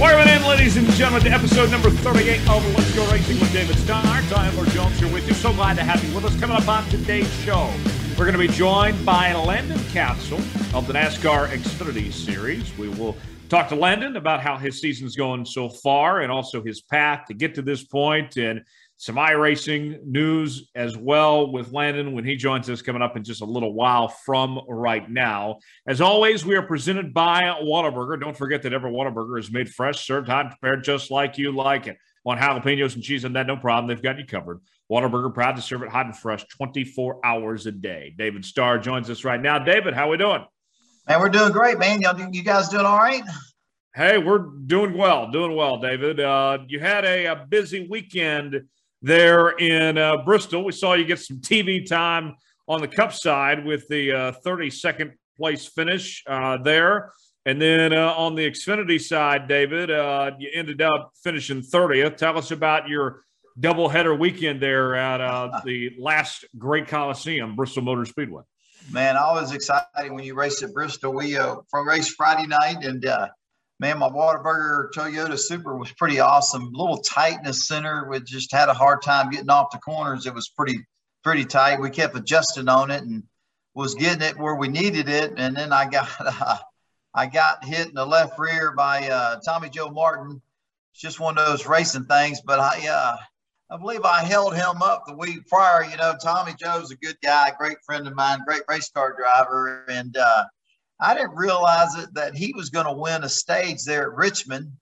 Welcome in, ladies and gentlemen, to episode number 38 of Let's Go Racing with David Starr. Tyler Jones here with you. So glad to have you with us. Coming up on today's show, we're going to be joined by Landon Cassill of the NASCAR Xfinity Series. We will talk to Landon about how his season's going so far and also his path to get to this point and some iRacing news as well with Landon when he joins us coming up in just a little while from right now. As always, we are presented by Whataburger. Don't forget that every Whataburger is made fresh, served hot, prepared just like you like it. Want jalapenos and cheese on that? No problem. They've got you covered. Whataburger proud to serve it hot and fresh 24 hours a day. David Starr joins us right now. David, how are we doing? Man, we're doing great, man. Y'all, you guys doing all right? Hey, we're doing well, doing well, David. Uh, you had a, a busy weekend there in uh, Bristol. We saw you get some TV time on the Cup side with the uh, 32nd place finish uh, there. And then uh, on the Xfinity side, David, uh, you ended up finishing 30th. Tell us about your doubleheader weekend there at uh, the last great Coliseum, Bristol Motor Speedway. Man, always exciting when you race at Bristol. We uh, race Friday night, and uh, man, my Whataburger Toyota Supra was pretty awesome. Little tight in the center. We just had a hard time getting off the corners. It was pretty pretty tight. We kept adjusting on it and was getting it where we needed it. And then I got uh, I got hit in the left rear by uh, Tommy Joe Martin. It's just one of those racing things. But I uh, I believe I held him up the week prior. You know, Tommy Joe's a good guy, great friend of mine, great race car driver, and uh, I didn't realize it that he was going to win a stage there at Richmond.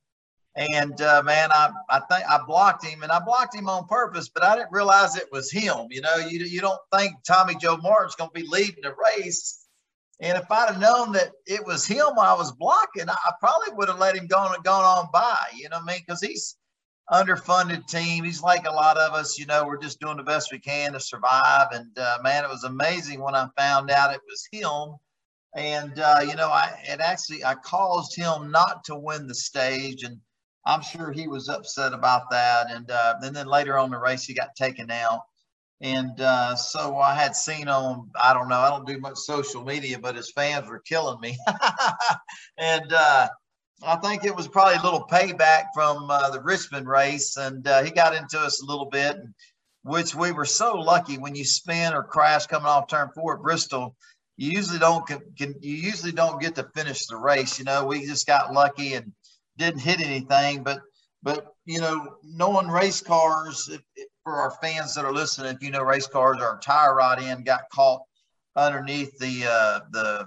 And uh, man, I I think I blocked him, and I blocked him on purpose, but I didn't realize it was him. You know, you you don't think Tommy Joe Martin's going to be leading the race, and if I'd have known that it was him I was blocking, I probably would have let him go and gone on by. You know what I mean? Because he's underfunded team. He's like a lot of us. You know, we're just doing the best we can to survive. And uh, man, it was amazing when I found out it was him and uh, you know, I it actually I caused him not to win the stage, and I'm sure he was upset about that. And uh, and then later on the race, he got taken out. And uh, so I had seen on, I don't know, I don't do much social media, but his fans were killing me. and uh, I think it was probably a little payback from uh, the Richmond race. And uh, he got into us a little bit, which we were so lucky when you spin or crash coming off turn four at Bristol you usually don't can, you usually don't get to finish the race. You know, we just got lucky and didn't hit anything. But but you know, knowing race cars if, if, for our fans that are listening, if you know race cars, our tie rod end got caught underneath the uh, the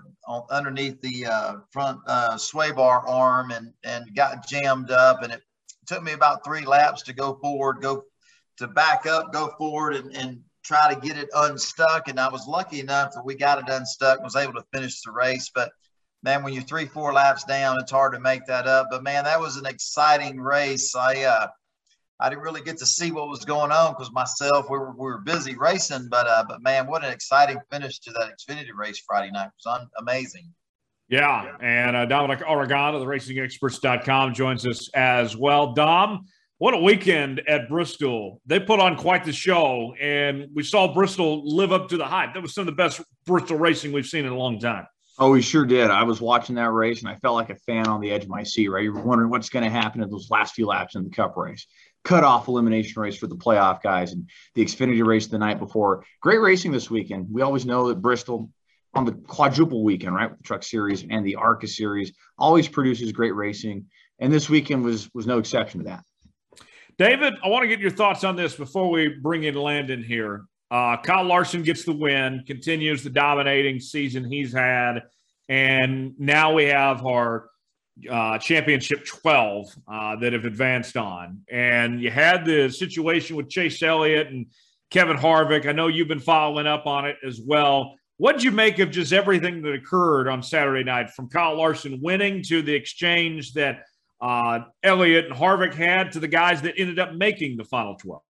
underneath the uh, front uh, sway bar arm and and got jammed up, and it took me about three laps to go forward, go to back up, go forward, and, and try to get it unstuck. And I was lucky enough that we got it unstuck, was able to finish the race. But man, when you're three, four laps down, it's hard to make that up. But man, that was an exciting race. I uh, I didn't really get to see what was going on because myself we were, we were busy racing. But uh, but man, what an exciting finish to that Xfinity race Friday night. It was un- amazing. Yeah, and uh, Dominic Aragon of the RacingExperts.com joins us as well. Dom, what a weekend at Bristol. They put on quite the show, and we saw Bristol live up to the hype. That was some of the best Bristol racing we've seen in a long time. Oh, we sure did. I was watching that race, and I felt like a fan on the edge of my seat, right? You're wondering what's going to happen in those last few laps in the cup race. Cutoff elimination race for the playoff guys and the Xfinity race the night before. Great racing this weekend. We always know that Bristol on the quadruple weekend, right? The truck series and the ARCA series always produces great racing. And this weekend was was no exception to that. David, I want to get your thoughts on this before we bring in Landon here. Uh, Kyle Larson gets the win, continues the dominating season he's had, and now we have our uh, championship 12 uh, that have advanced on. And you had the situation with Chase Elliott and Kevin Harvick. I know you've been following up on it as well. What did you make of just everything that occurred on Saturday night from Kyle Larson winning to the exchange that uh, Elliott and Harvick had to the guys that ended up making the final 12?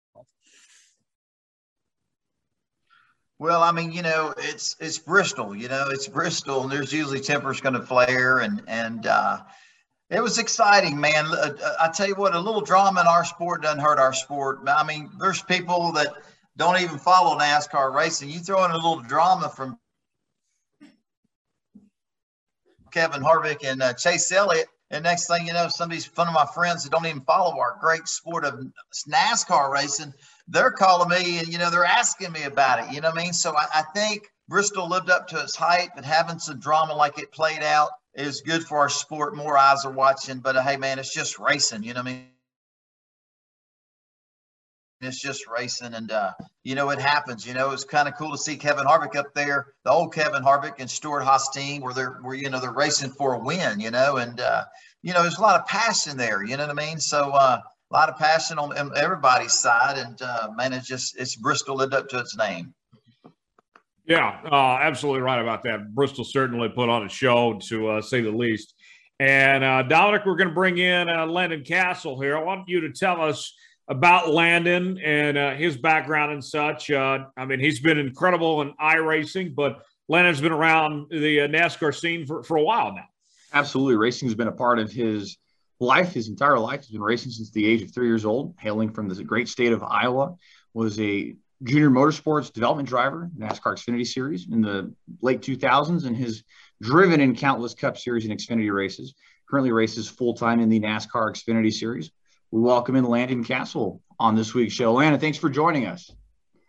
Well, I mean, you know, it's it's Bristol. You know, it's Bristol, and there's usually tempers going to flare, and and uh, it was exciting, man. Uh, I tell you what, a little drama in our sport doesn't hurt our sport. I mean, there's people that don't even follow NASCAR racing. You throw in a little drama from Kevin Harvick and uh, Chase Elliott. And next thing you know, somebody's one of my friends that don't even follow our great sport of NASCAR racing. They're calling me and you know they're asking me about it. You know what I mean? So I, I think Bristol lived up to its hype, and having some drama like it played out is good for our sport. More eyes are watching. But uh, hey, man, it's just racing. You know what I mean? It's just racing and uh, you know it happens you know it's kind of cool to see kevin harvick up there the old kevin harvick and stewart-haas team where they're where you know they're racing for a win you know and uh, you know there's a lot of passion there you know what i mean? So uh, a lot of passion on everybody's side and uh, man it's just it's bristol lived up to its name. Yeah uh, absolutely right about that. Bristol certainly put on a show to uh, say the least. And dominic we're going to bring in landon cassill here. I want you to tell us about Landon and uh, his background and such. Uh, I mean, he's been incredible in iRacing, but Landon's been around the uh, NASCAR scene for, for a while now. Absolutely. Racing has been a part of his life, his entire life. He's been racing since the age of three years old, hailing from the great state of Iowa, was a junior motorsports development driver, NASCAR Xfinity Series in the late 2000s, and has driven in countless Cup Series and Xfinity races. Currently races full time in the NASCAR Xfinity Series we welcome in Landon Cassill on this week's show. Landon, thanks for joining us.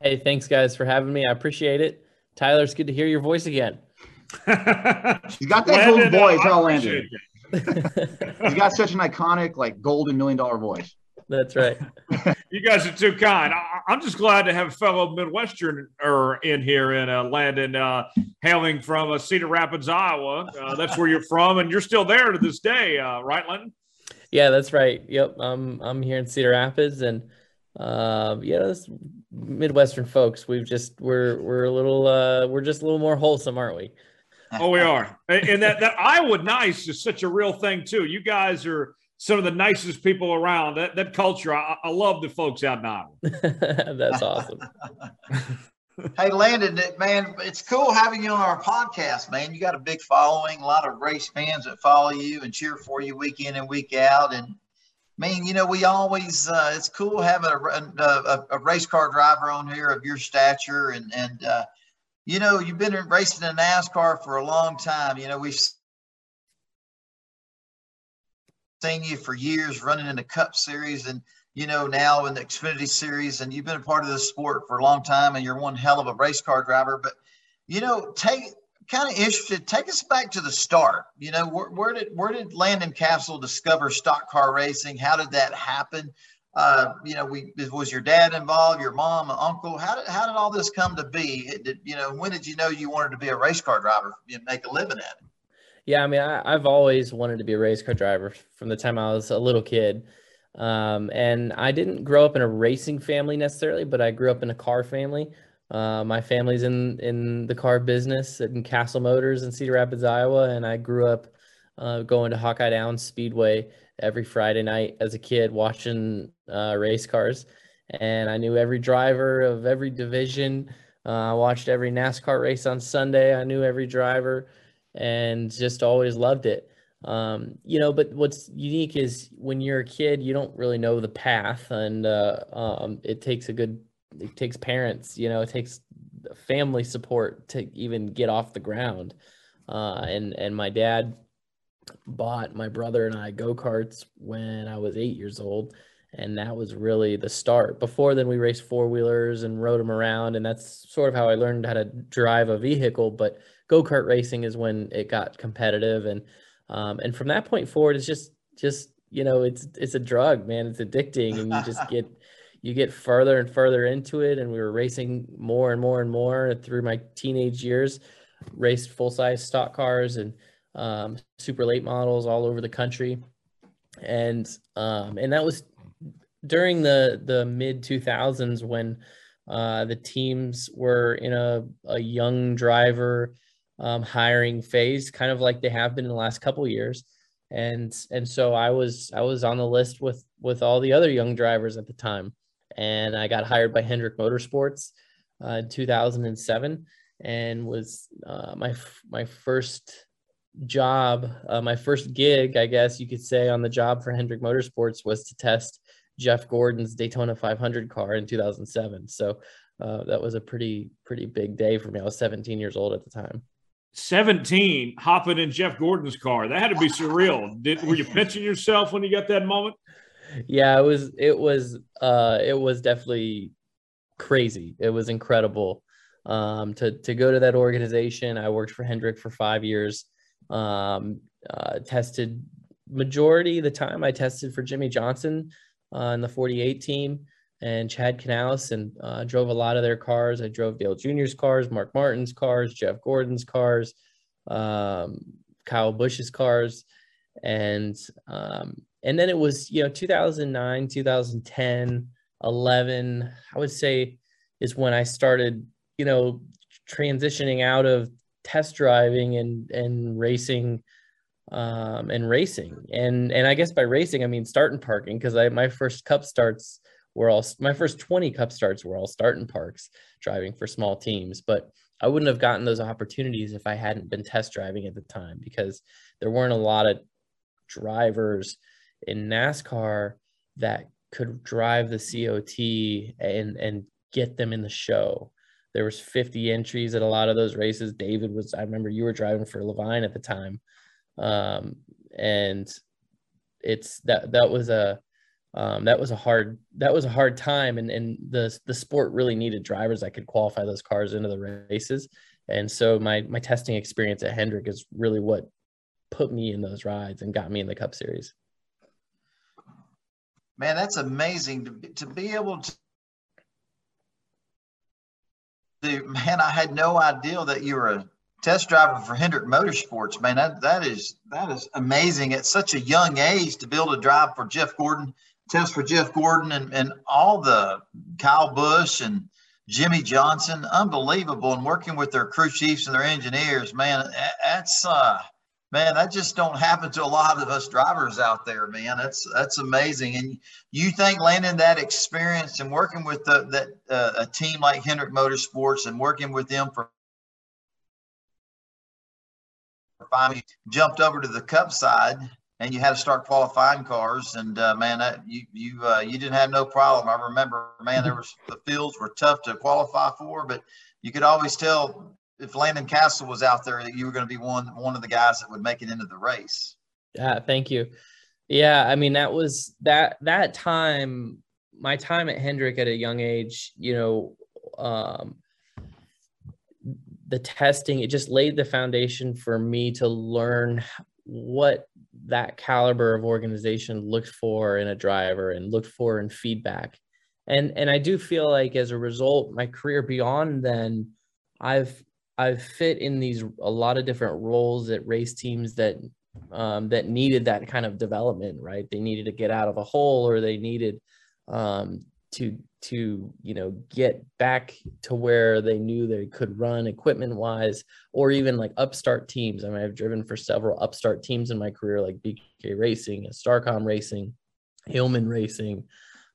Hey, thanks guys for having me. I appreciate it. Tyler, it's good to hear your voice again. He's got that Landon, golden voice, huh, Landon? He's got such an iconic, like golden million dollar voice. That's right. you guys are too kind. I, am just glad to have a fellow Midwestern er, in here in uh, Landon, uh, hailing from uh, Cedar Rapids, Iowa. Uh, that's where you're from, and you're still there to this day, uh, right, Landon? Yeah, that's right. Yep, I'm I'm here in Cedar Rapids, and uh, yeah, this Midwestern folks. We've just we're we're a little uh, we're just a little more wholesome, aren't we? Oh, we are. And that that Iowa nice is such a real thing too. You guys are some of the nicest people around. That that culture, I, I love the folks out in Iowa. That's awesome. hey, Landon, man, it's cool having you on our podcast, man. You got a big following, a lot of race fans that follow you and cheer for you week in and week out. And man, you know, we always, uh, it's cool having a, a, a, race car driver on here of your stature. And, and, uh, you know, you've been racing in NASCAR for a long time. You know, we've seen you for years running in the Cup Series and you know, now in the Xfinity Series, and you've been a part of this sport for a long time, and you're one hell of a race car driver. But you know, take kind of interested. Take us back to the start. You know, where, where did where did Landon Cassill discover stock car racing? How did that happen? Uh, you know, we was your dad involved, your mom, uncle. How did how did all this come to be? Did, you know, when did you know you wanted to be a race car driver and make a living at it? Yeah, I mean, I, I've always wanted to be a race car driver from the time I was a little kid. Um, and I didn't grow up in a racing family necessarily, but I grew up in a car family. Uh, my family's in in the car business in Cassill Motors in Cedar Rapids, Iowa, and I grew up uh, going to Hawkeye Downs Speedway every Friday night as a kid, watching uh, race cars. And I knew every driver of every division. Uh, I watched every NASCAR race on Sunday. I knew every driver, and just always loved it. Um, you know, but what's unique is when you're a kid, you don't really know the path, and uh, um, it takes a good, it takes parents, you know, it takes family support to even get off the ground. Uh, and and my dad bought my brother and I go karts when I was eight years old, and that was really the start. Before then, we raced four wheelers and rode them around, and that's sort of how I learned how to drive a vehicle. But go kart racing is when it got competitive and um, and from that point forward, it's just just you know it's it's a drug, man. It's addicting, and you just get you get further and further into it. And we were racing more and more and more through my teenage years. Raced full size stock cars and um, super late models all over the country, and um, and that was during the the mid 2000s when uh, the teams were in a, a young driver um, hiring phase, kind of like they have been in the last couple years. And and so I was I was on the list with with all the other young drivers at the time, and I got hired by Hendrick Motorsports uh, in 2007, and was uh, my my first job, uh, my first gig, I guess you could say, on the job for Hendrick Motorsports was to test Jeff Gordon's Daytona 500 car in 2007. So uh, that was a pretty pretty big day for me. I was 17 years old at the time. 17 hopping in Jeff Gordon's car. That had to be surreal. Did were you pinching yourself when you got that moment? Yeah, it was it was uh it was definitely crazy. It was incredible. Um to to go to that organization. I worked for Hendrick for 5 years. Um uh, tested majority of the time I tested for Jimmie Johnson uh, in the 48 team and Chad Knaus and uh, drove a lot of their cars. I drove Dale Jr.'s cars, Mark Martin's cars, Jeff Gordon's cars, um, Kyle Busch's cars, and um, and then it was you know 2009, 2010, 11. I would say is when I started you know transitioning out of test driving and and racing um, and racing and and I guess by racing I mean starting parking because I my first cup starts were all my first 20 cup starts were all starting parks driving for small teams but i wouldn't have gotten those opportunities if i hadn't been test driving at the time because there weren't a lot of drivers in nascar that could drive the cot and and get them in the show. There was 50 entries at a lot of those races. David was i remember you were driving for leavine at the time. Um, and it's that that was a um, that was a hard that was a hard time and, and the the sport really needed drivers that could qualify those cars into the races. And so my my testing experience at Hendrick is really what put me in those rides and got me in the cup series. Man that's amazing to be, to be able to man i had no idea that you were a test driver for Hendrick Motorsports, man, that, that is that is amazing at such a young age to be able to drive for Jeff Gordon test for Jeff Gordon and, and all the Kyle Busch and Jimmie Johnson, unbelievable. And working with their crew chiefs and their engineers, man, that's uh, man, that just don't happen to a lot of us drivers out there, man. That's that's amazing. And you think landing that experience and working with the, that uh, a team like Hendrick Motorsports and working with them for finally jumped over to the Cup side and you had to start qualifying cars. And uh, man, that, you you uh, you didn't have no problem. I remember, man, there was the fields were tough to qualify for, but you could always tell if Landon Cassill was out there that you were going to be one one of the guys that would make it into the race. Yeah, thank you. Yeah, I mean that was that that time. My time at Hendrick at a young age, you know, um, the testing it just laid the foundation for me to learn what that caliber of organization looked for in a driver and looked for in feedback. And and I do feel like as a result, my career beyond then, I've I've fit in these a lot of different roles at race teams that um, that needed that kind of development, right? They needed to get out of a hole or they needed um, to to you know get back to where they knew they could run equipment wise or even like upstart teams. I mean i've driven for several upstart teams in my career like bk racing starcom racing hillman racing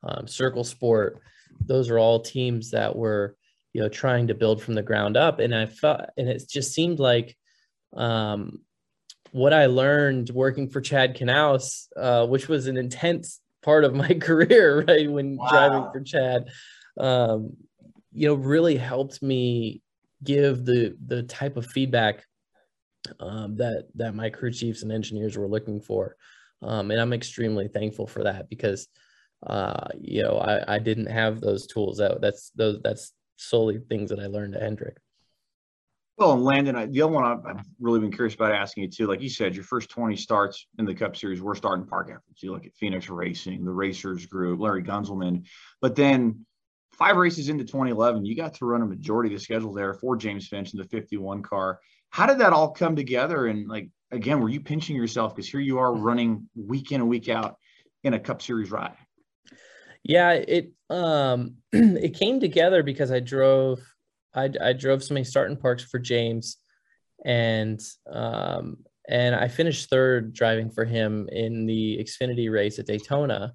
um, circle sport. Those are all teams that were you know trying to build from the ground up. And i felt and it just seemed like um, what i learned working for chad knaus uh, which was an intense part of my career, right? When wow. driving for Chad, um, you know, really helped me give the the type of feedback um, that that my crew chiefs and engineers were looking for, um, and I'm extremely thankful for that because uh, you know I, I didn't have those tools. That that's those that's solely things that I learned at Hendrick. Well, and Landon, I, the other one I've, I've, really been curious about asking you too. Like you said, your first 20 starts in the Cup Series were starting park efforts. You look at Phoenix Racing, the Racers Group, Larry Gunselman, but then five races into 2011, you got to run a majority of the schedule there for James Finch in the 51 car. How did that all come together? And like again, were you pinching yourself because here you are running week in and week out in a Cup Series ride? Yeah, it um it came together because I drove I, I drove so many starting parks for James, and um, and I finished third driving for him in the Xfinity race at Daytona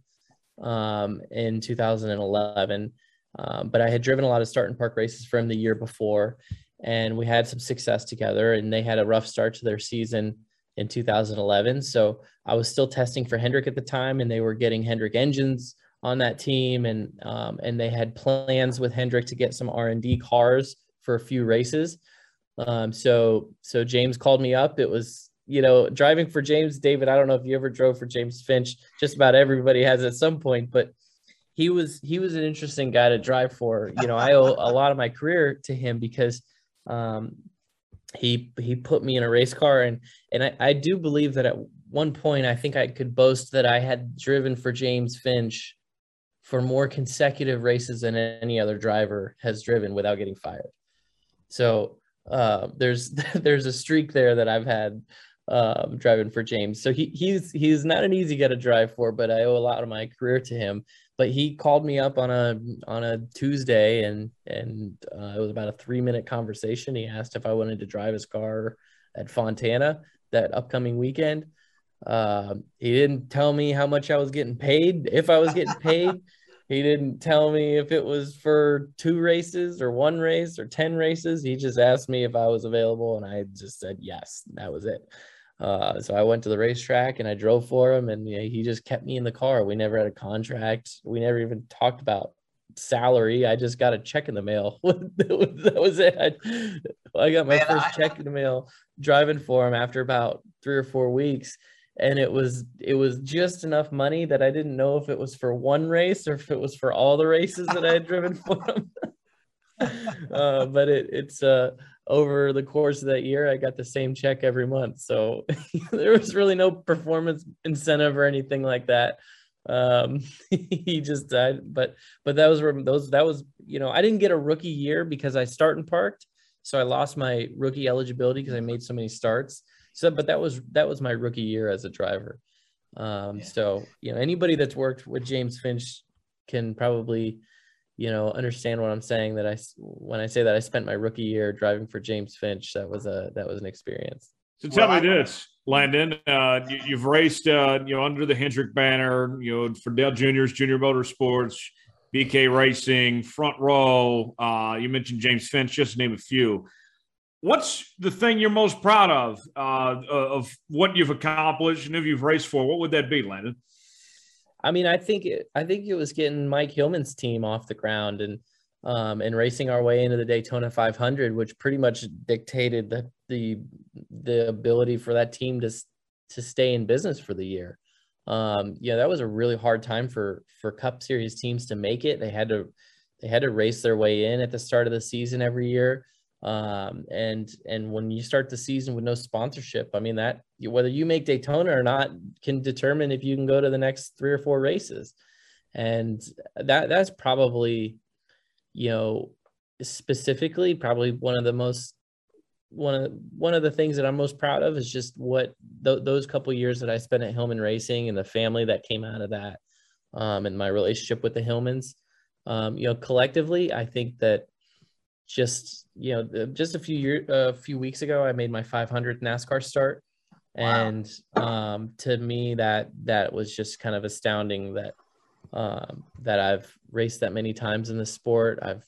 um, in 2011. Um, but I had driven a lot of starting park races for him the year before, and we had some success together. And they had a rough start to their season in 2011. So I was still testing for Hendrick at the time, and they were getting Hendrick engines on that team, and um, and they had plans with Hendrick to get some R and D cars for a few races. Um, so so James called me up. It was you know driving for James David. I don't know if you ever drove for James Finch. Just about everybody has at some point, but he was he was an interesting guy to drive for. You know, I owe a lot of my career to him because um, he he put me in a race car and and I, I do believe that at one point I think I could boast that I had driven for James Finch for more consecutive races than any other driver has driven without getting fired. So uh, there's there's a streak there that I've had um, driving for James. So he he's he's not an easy guy to drive for, but I owe a lot of my career to him. But he called me up on a on a Tuesday, and and uh, it was about a three minute conversation. He asked if I wanted to drive his car at Fontana that upcoming weekend. Uh, he didn't tell me how much I was getting paid, if I was getting paid. He didn't tell me if it was for two races or one race or 10 races. He just asked me if I was available, and I just said yes. That was it. Uh, so I went to the racetrack and I drove for him, and you know, he just kept me in the car. We never had a contract. We never even talked about salary. I just got a check in the mail. that was it. I, I got my Man, first I, check in the mail driving for him after about three or four weeks and it was it was just enough money that I didn't know if it was for one race or if it was for all the races that I had driven for him. uh, but it, it's uh, over the course of that year, I got the same check every month. So there was really no performance incentive or anything like that. Um, he just died, but but that was those that was you know I didn't get a rookie year because I start and parked, so I lost my rookie eligibility because I made so many starts. So, but that was that was my rookie year as a driver. Um, yeah. So, you know, anybody that's worked with James Finch can probably, you know, understand what I'm saying. That I when I say that I spent my rookie year driving for James Finch, that was a that was an experience. So tell well, me this, Landon. Uh, you, have raced, uh, you know, under the Hendrick banner, you know, for Dale Juniors, Junior Motorsports, BK Racing, Front Row. Uh, you mentioned James Finch, just to name a few. What's the thing you're most proud of uh, of what you've accomplished and who you've raced for? What would that be, Landon? I mean, I think it, I think it was getting Mike Hillman's team off the ground and um, and racing our way into the Daytona 500, which pretty much dictated the the the ability for that team to to stay in business for the year. Um, yeah, that was a really hard time for for Cup Series teams to make it. They had to they had to race their way in at the start of the season every year um, and and when you start the season with no sponsorship i mean that whether you make daytona or not can determine if you can go to the next three or four races. And that that's probably you know specifically probably one of the most one of one of the things that i'm most proud of is just what th- those couple years that i spent at hillman racing and the family that came out of that um, and my relationship with the hillmans. Um, you know collectively i think that just you know just a few years a uh, few weeks ago i made my 500 nascar start. Wow. and um, to me that that was just kind of astounding that um, that i've raced that many times in the sport. I've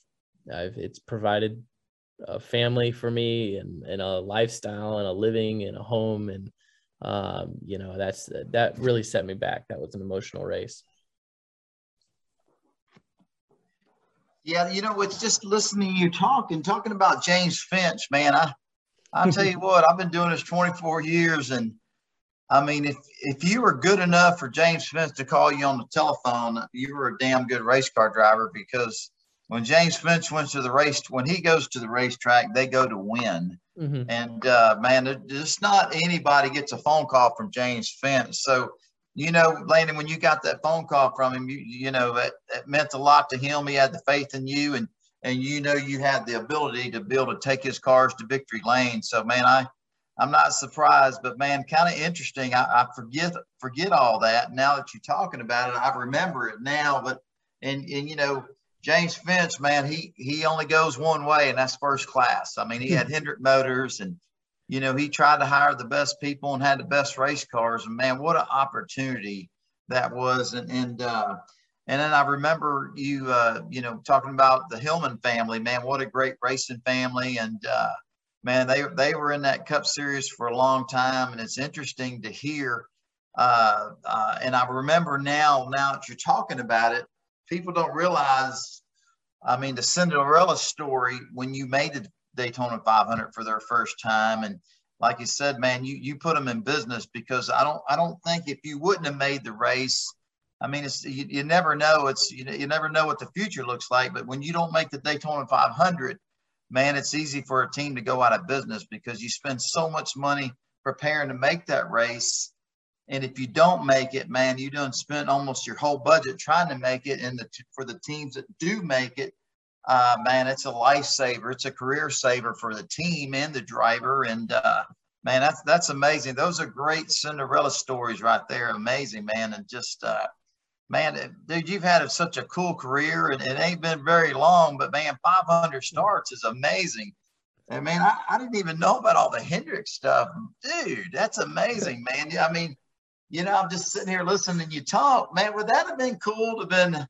i've it's provided a family for me and, and a lifestyle and a living and a home. And um, you know that's that really set me back. That was an emotional race Yeah, you know, it's just listening to you talk and talking about James Finch, man. I I'll tell you what, I've been doing this 24 years and I mean, if if you were good enough for James Finch to call you on the telephone, you were a damn good race car driver because when James Finch went to the race, when he goes to the racetrack, they go to win. Mm-hmm. And uh, man, just not anybody gets a phone call from James Finch. So you know, Landon, when you got that phone call from him, you you know it, it meant a lot to him. He had the faith in you, and and you know you had the ability to be able to take his cars to victory lane. So man, I I'm not surprised, but man, kind of interesting. I, I forget forget all that now that you're talking about it. I remember it now, but and and you know James Finch, man, he he only goes one way, and that's first class. I mean, he hmm. had Hendrick Motors, and you know, he tried to hire the best people and had the best race cars. And man, what an opportunity that was. And, and, uh, and then I remember you, uh, you know, talking about the Hillman family, man, what a great racing family. And, uh, man, they, they were in that cup series for a long time. And it's interesting to hear, uh, uh, and I remember now, now that you're talking about it, people don't realize, I mean, the Cinderella story, when you made the Daytona 500 for their first time. And like you said, man, you you put them in business because I don't I don't think if you wouldn't have made the race, I mean, it's you, you never know. It's you, you never know what the future looks like. But when you don't make the Daytona 500, man, it's easy for a team to go out of business because you spend so much money preparing to make that race. And if you don't make it, man, you done spent almost your whole budget trying to make it. And the, for the teams that do make it, uh, man, it's a lifesaver. It's a career saver for the team and the driver. And uh, man, that's that's amazing. Those are great Cinderella stories right there. Amazing, man. And just uh, man, dude, you've had such a cool career, and it ain't been very long, but man, 500 starts is amazing. And man, I, I didn't even know about all the Hendrick stuff, dude. That's amazing, man. Yeah, I mean, you know, I'm just sitting here listening to you talk, man. Would that have been cool to have been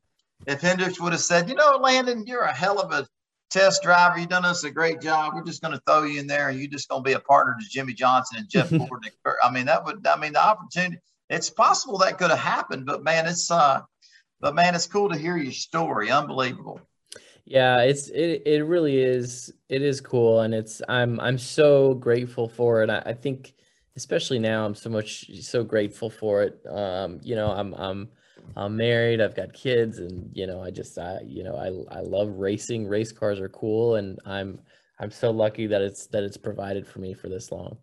if Hendricks would have said, you know, Landon, you're a hell of a test driver. You've done us a great job. We're just going to throw you in there, and you're just going to be a partner to Jimmie Johnson and Jeff Gordon. I mean, that would. I mean, the opportunity. It's possible that could have happened, but man, it's uh, but man, it's cool to hear your story. Unbelievable. Yeah, it's it it really is. It is cool, and it's I'm I'm so grateful for it. I, I think, especially now, I'm so much so grateful for it. Um, you know, I'm I'm I'm married, I've got kids, and you know, I just I you know I I love racing. Race cars are cool, and I'm I'm so lucky that it's that it's provided for me for this long.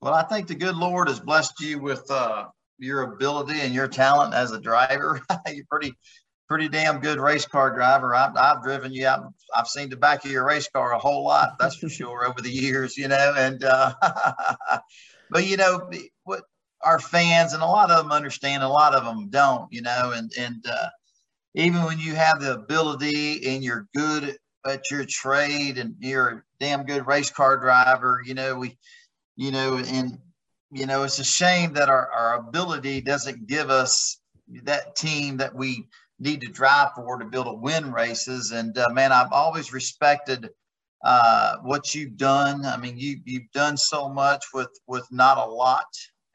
Well, I think the good Lord has blessed you with uh, your ability and your talent as a driver. You're pretty pretty damn good race car driver. I've, I've driven you. I've, I've seen the back of your race car a whole lot. That's for sure over the years, you know. And uh, but you know what our fans and a lot of them understand, a lot of them don't, you know, and and uh, even when you have the ability and you're good at your trade and you're a damn good race car driver, you know, we, you know, and you know, it's a shame that our, our ability doesn't give us that team that we need to drive for to build a win races. And uh, man, I've always respected uh, what you've done. I mean, you you've done so much with with not a lot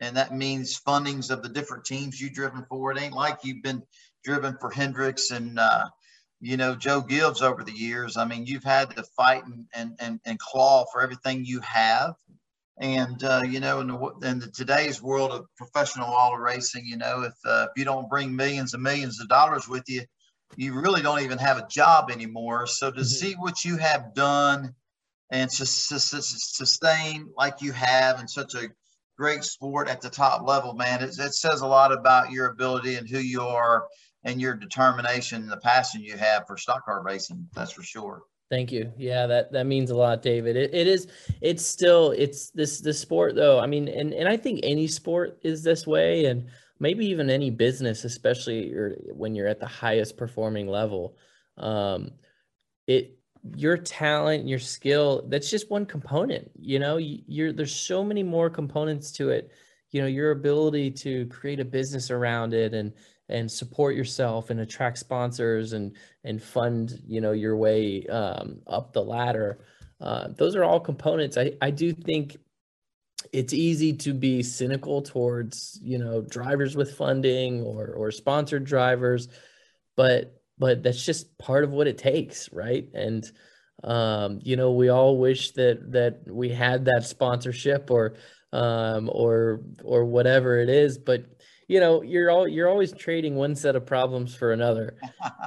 and that means fundings of the different teams you've driven for. It ain't like you've been driven for Hendricks and uh, you know Joe Gibbs over the years. I mean, you've had to fight and and and, and claw for everything you have. And uh, you know, in the, in the today's world of professional auto racing, you know, if uh, if you don't bring millions and millions of dollars with you, you really don't even have a job anymore. So to mm-hmm. see what you have done and to sustain like you have in such a great sport at the top level, man. It, it says a lot about your ability and who you are and your determination and the passion you have for stock car racing. That's for sure. Thank you. Yeah, that that means a lot, David. It, it is. It's still. It's this this sport though. I mean, and and I think any sport is this way, and maybe even any business, especially when you're at the highest performing level. Um, it your talent, your skill, that's just one component. You know, you're there's so many more components to it. You know, your ability to create a business around it and and support yourself and attract sponsors and and fund you know your way um, up the ladder. Uh, those are all components. I I do think it's easy to be cynical towards you know drivers with funding or or sponsored drivers, but but that's just part of what it takes, right? And um, you know, we all wish that that we had that sponsorship or um, or or whatever it is, but you know, you're all you're always trading one set of problems for another,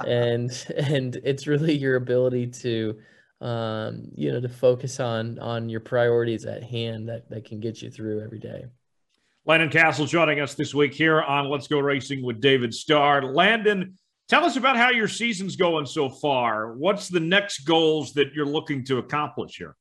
and and it's really your ability to um, you know to focus on on your priorities at hand that that can get you through every day. Landon Cassill joining us this week here on Let's Go Racing with David Starr. Landon, Tell us about how your season's going so far. What's the next goals that you're looking to accomplish here?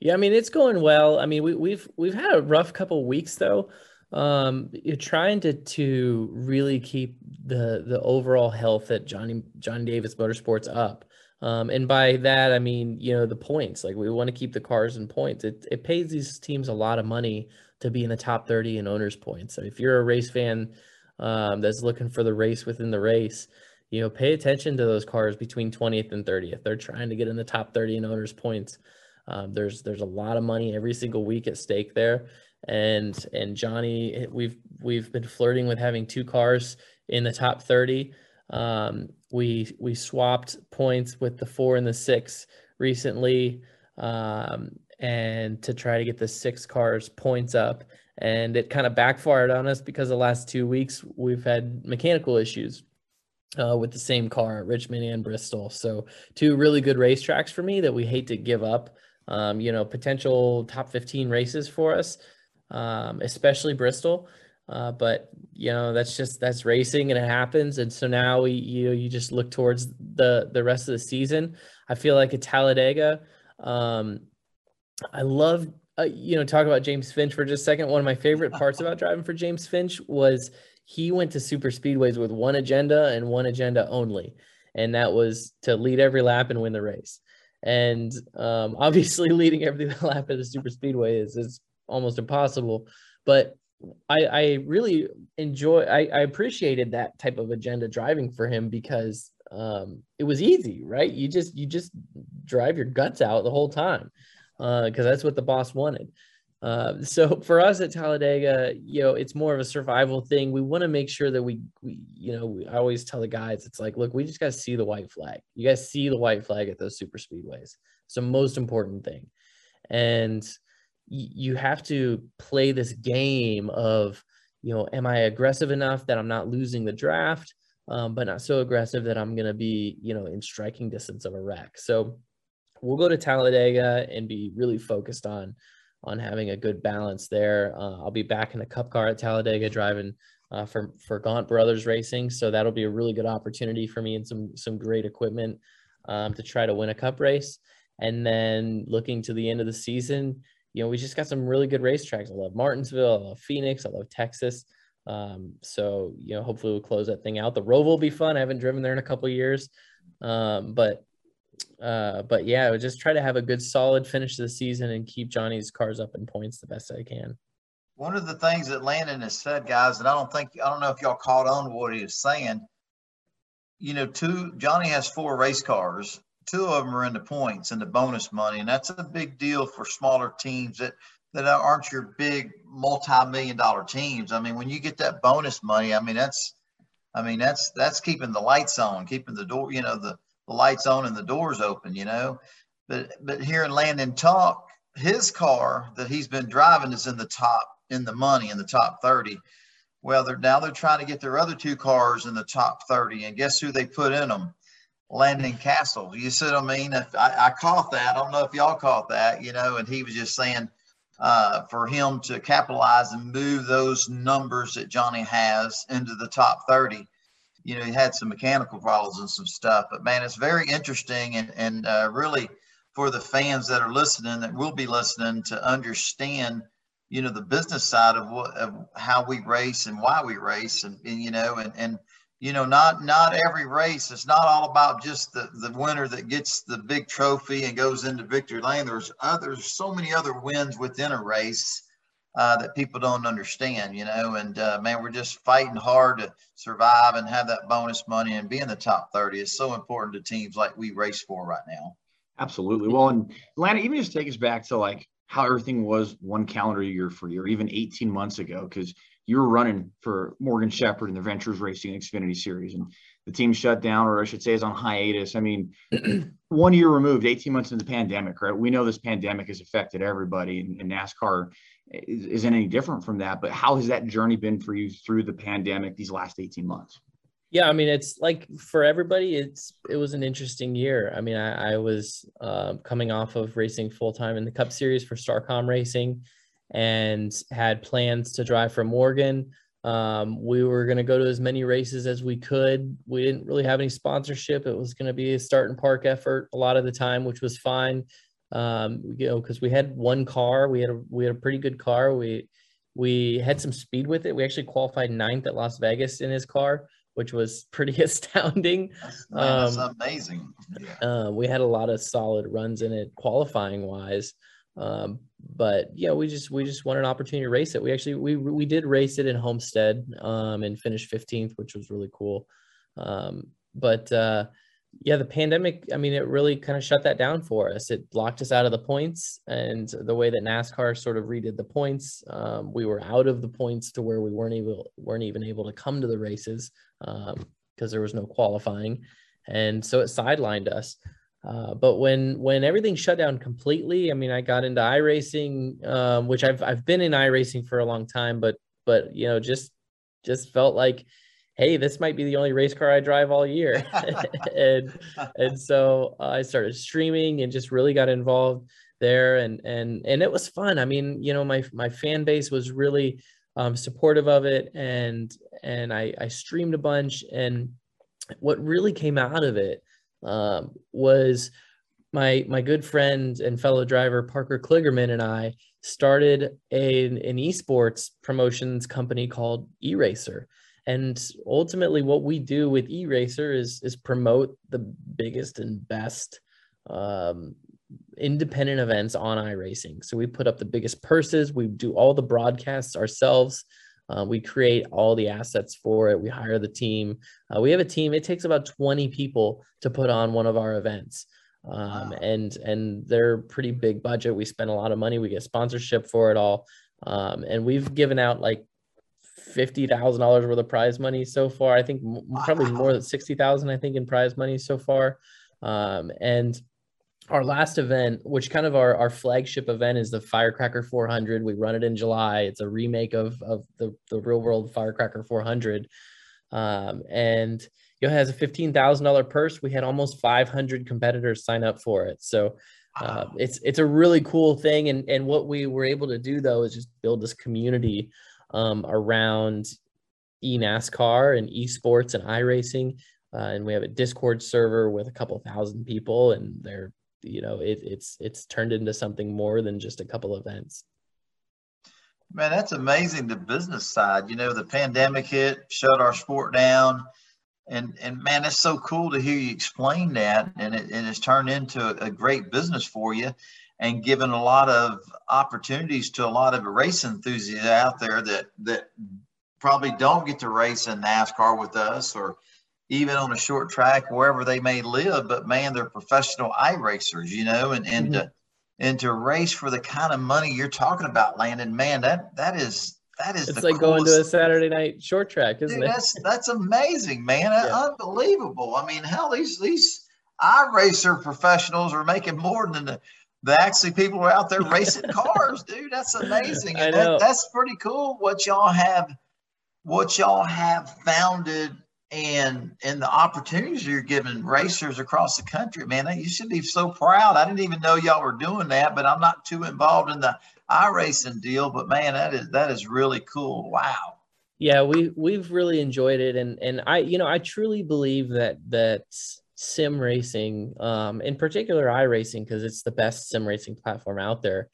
Yeah, I mean it's going well. I mean we, we've we've had a rough couple weeks though. Um, you're trying to to really keep the the overall health at Johnny Johnny Davis Motorsports up. Um, and by that I mean you know the points. Like we want to keep the cars in points. It it pays these teams a lot of money to be in the top 30 in owners points. So if you're a race fan um, that's looking for the race within the race, you know, pay attention to those cars between 20th and 30th. They're trying to get in the top 30 in owners points. Um, there's there's a lot of money every single week at stake there, and and Johnny, we've we've been flirting with having two cars in the top 30. Um, we we swapped points with the four and the six recently. um, and to try to get the six cars points up. And it kind of backfired on us because the last two weeks we've had mechanical issues uh, with the same car at Richmond and Bristol. So two really good racetracks for me that we hate to give up. Um, you know, potential top 15 races for us, um, especially Bristol. Uh, but you know, that's just that's racing and it happens. And so now we you you just look towards the the rest of the season. I feel like at Talladega, um, I love uh, you know talk about James Finch for just a second. One of my favorite parts about driving for James Finch was he went to super speedways with one agenda and one agenda only, and that was to lead every lap and win the race. And um, obviously, leading every lap at a super speedway is is almost impossible. But I, I really enjoy. I, I appreciated that type of agenda driving for him because um, it was easy, right? You just you just drive your guts out the whole time because uh, that's what the boss wanted. Uh, so for us at Talladega, you know, it's more of a survival thing. We want to make sure that we, we you know, we, I always tell the guys, it's like, look, we just got to see the white flag. You guys see the white flag at those super speedways. It's the most important thing. And y- you have to play this game of, you know, am I aggressive enough that I'm not losing the draft, um, but not so aggressive that I'm going to be, you know, in striking distance of a wreck. So we'll go to Talladega and be really focused on on having a good balance there. Uh, I'll be back in the Cup car at Talladega driving uh, for for Gaunt Brothers Racing, so that'll be a really good opportunity for me and some some great equipment um, to try to win a Cup race. And then looking to the end of the season, you know, we just got some really good racetracks. I love Martinsville, I love Phoenix, I love Texas. Um, so you know, hopefully we'll close that thing out. The Roval will be fun. I haven't driven there in a couple years, um, but uh, but yeah, just try to have a good solid finish to the season and keep Johnny's cars up in points the best I can. One of the things that Landon has said, guys, and I don't think I don't know if y'all caught on to what he was saying. You know, two Johnny has four race cars. Two of them are in the points and the bonus money, and that's a big deal for smaller teams that that aren't your big multi-million dollar teams. I mean, when you get that bonus money, I mean that's, I mean that's that's keeping the lights on, keeping the door, you know, the the lights on and the doors open, you know. But but hearing Landon talk, his car that he's been driving is in the top in the money in the top 30. Well, they're now they're trying to get their other two cars in the top 30, and guess who they put in them? Landon Cassill. You see what I mean? If I, I caught that. I don't know if y'all caught that, you know, and he was just saying uh, for him to capitalize and move those numbers that Johnny has into the top 30 you know, he had some mechanical problems and some stuff. But man, it's very interesting and and uh, really for the fans that are listening that will be listening to understand, you know, the business side of what of how we race and why we race and, and you know and and you know not not every race it's not all about just the the winner that gets the big trophy and goes into victory lane there's others so many other wins within a race uh, that people don't understand, you know. And uh, man, we're just fighting hard to survive and have that bonus money and be in the top 30 is so important to teams like we race for right now. Absolutely. Well, and Landon, even just take us back to like how everything was one calendar year for you, or even 18 months ago, because you were running for Morgan Shepherd in the Ventures Racing Xfinity Series, and the team shut down, or I should say, is on hiatus. I mean, one year removed, 18 months into the pandemic, right? We know this pandemic has affected everybody, and, and NASCAR is, not any different from that. But how has that journey been for you through the pandemic these last 18 months? Yeah, I mean, it's like for everybody, it's it was an interesting year. I mean, I, I was uh, coming off of racing full time in the Cup Series for Starcom Racing, and had plans to drive for Morgan. Um, we were going to go to as many races as we could. We didn't really have any sponsorship. It was going to be a start and park effort a lot of the time, which was fine um, you know, because we had one car, we had a we had a pretty good car. We we had some speed with it. We actually qualified ninth at Las Vegas in his car, which was pretty astounding. That's, that's um, amazing. Yeah. Uh, we had a lot of solid runs in it, qualifying wise. Um, but yeah, we just we just wanted an opportunity to race it. We actually we we did race it in Homestead um, and finished 15th, which was really cool. Um, but uh, yeah, the pandemic, I mean, it really kind of shut that down for us. It blocked us out of the points and the way that NASCAR sort of redid the points, um, we were out of the points to where we weren't able, weren't even able to come to the races because um, there was no qualifying. And so it sidelined us. Uh, but when when everything shut down completely, I mean, I got into iRacing, um, which I've I've been in iRacing for a long time, but but you know, just just felt like, hey, this might be the only race car I drive all year, and and so uh, I started streaming and just really got involved there, and and and it was fun. I mean, you know, my my fan base was really um, supportive of it, and and I I streamed a bunch, and what really came out of it um, was my my good friend and fellow driver Parker Kligerman and I started a, an esports promotions company called eRacer. And ultimately, what we do with eRacer is is promote the biggest and best um, independent events on iRacing. So we put up the biggest purses. We do all the broadcasts ourselves. Uh, we create all the assets for it. We hire the team. Uh, we have a team. It takes about 20 people to put on one of our events. Um, wow. and and they're pretty big budget. We spend a lot of money. We get sponsorship for it all. Um, and we've given out like fifty thousand dollars worth of prize money so far. I think wow. probably more than sixty thousand. I think in prize money so far. Um, and our last event, which kind of our, our flagship event is the Firecracker 400. We run it in July. It's a remake of, of the, the real world Firecracker 400. Um, and it has a $15,000 purse. We had almost 500 competitors sign up for it. So uh, it's, it's a really cool thing. And, and what we were able to do though, is just build this community um, around eNASCAR and esports and iRacing. Uh, and we have a Discord server with a couple thousand people, and they're you know it, it's it's turned into something more than just a couple events. Man that's amazing the business side. You know the pandemic hit shut our sport down. And and man it's so cool to hear you explain that. And it and it's turned into a great business for you and given a lot of opportunities to a lot of race enthusiasts out there that that probably don't get to race in NASCAR with us or even on a short track wherever they may live. But man, they're professional i racers, you know, and and mm-hmm. to, and to race for the kind of money you're talking about, Landon, man, that that is that is it's like going to a Saturday night short track, isn't Dude, it? That's that's amazing, man. Yeah. Unbelievable. I mean, hell, these these iRacer professionals are making more than the the actually people are out there racing cars, dude. That's amazing. And that, that's pretty cool what y'all have what y'all have founded and and the opportunities you're giving racers across the country, man, you should be so proud. I didn't even know y'all were doing that, but I'm not too involved in the iRacing deal. But man, that is that is really cool. Wow. Yeah, we we've really enjoyed it, and and I you know I truly believe that that sim racing, um, in particular iRacing, because it's the best sim racing platform out there.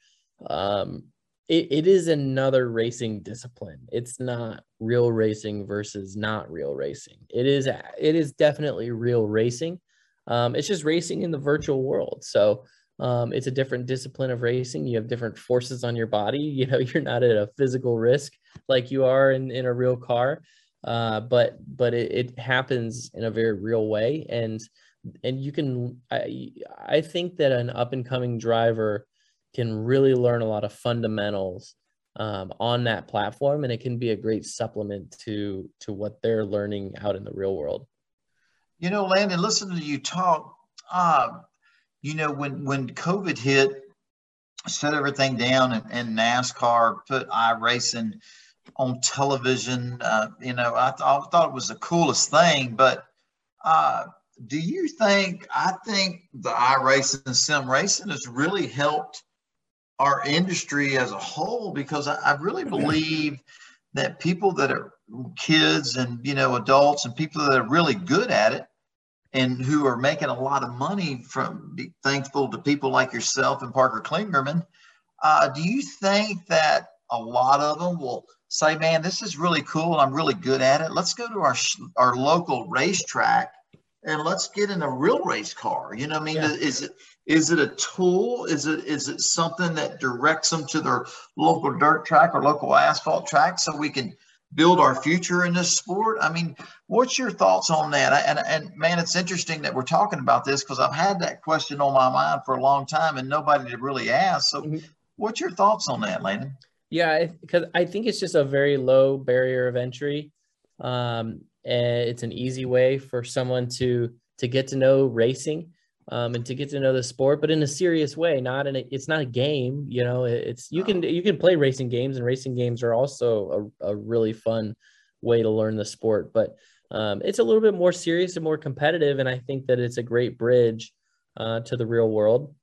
Um, it, it is another racing discipline. It's not real racing versus not real racing. It is it is definitely real racing. Um, it's just racing in the virtual world. So um, it's a different discipline of racing. You have different forces on your body. You know, you're not at a physical risk like you are in, in a real car. Uh, but but it, it happens in a very real way. And and you can I I think that an up and coming driver can really learn a lot of fundamentals um, on that platform. And it can be a great supplement to to what they're learning out in the real world. You know landon listen to you talk. Uh, you know when when covid hit shut everything down and, and nascar put iRacing on television uh, you know I, th- I thought it was the coolest thing but uh, do you think i think the iRacing and sim racing has really helped our industry as a whole because I, I really believe that people that are kids and you know adults and people that are really good at it and who are making a lot of money from be thankful to people like yourself and Parker Kligerman. Uh, do you think that a lot of them will say, "Man, this is really cool. I'm really good at it. Let's go to our our local racetrack and let's get in a real race car." You know, I mean, yeah. is it is it a tool? Is it is it something that directs them to their local dirt track or local asphalt track so we can build our future in this sport? I mean, what's your thoughts on that? And and man, it's interesting that we're talking about this because I've had that question on my mind for a long time and nobody to really ask. So, mm-hmm. what's your thoughts on that, Landon? Yeah, because I think it's just a very low barrier of entry. Um, and it's an easy way for someone to to get to know racing um, and to get to know the sport, but in a serious way. Not in a, it's not a game. You know, it's you can you can play racing games, and racing games are also a, a really fun way to learn the sport. But um, it's a little bit more serious and more competitive, and I think that it's a great bridge uh, to the real world.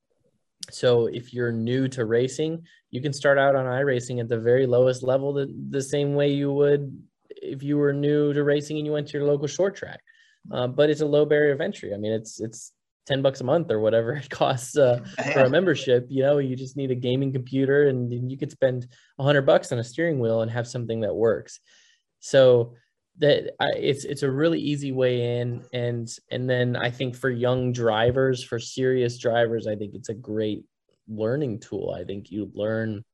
So if you're new to racing, you can start out on iRacing at the very lowest level, the, the same way you would if you were new to racing and you went to your local short track. Uh, but it's a low barrier of entry. I mean, it's it's 10 bucks a month or whatever it costs uh, for a membership you know you just need a gaming computer and you could spend 100 bucks on a steering wheel and have something that works so that I, it's it's a really easy way in and and then i think for young drivers for serious drivers i think it's a great learning tool i think you learn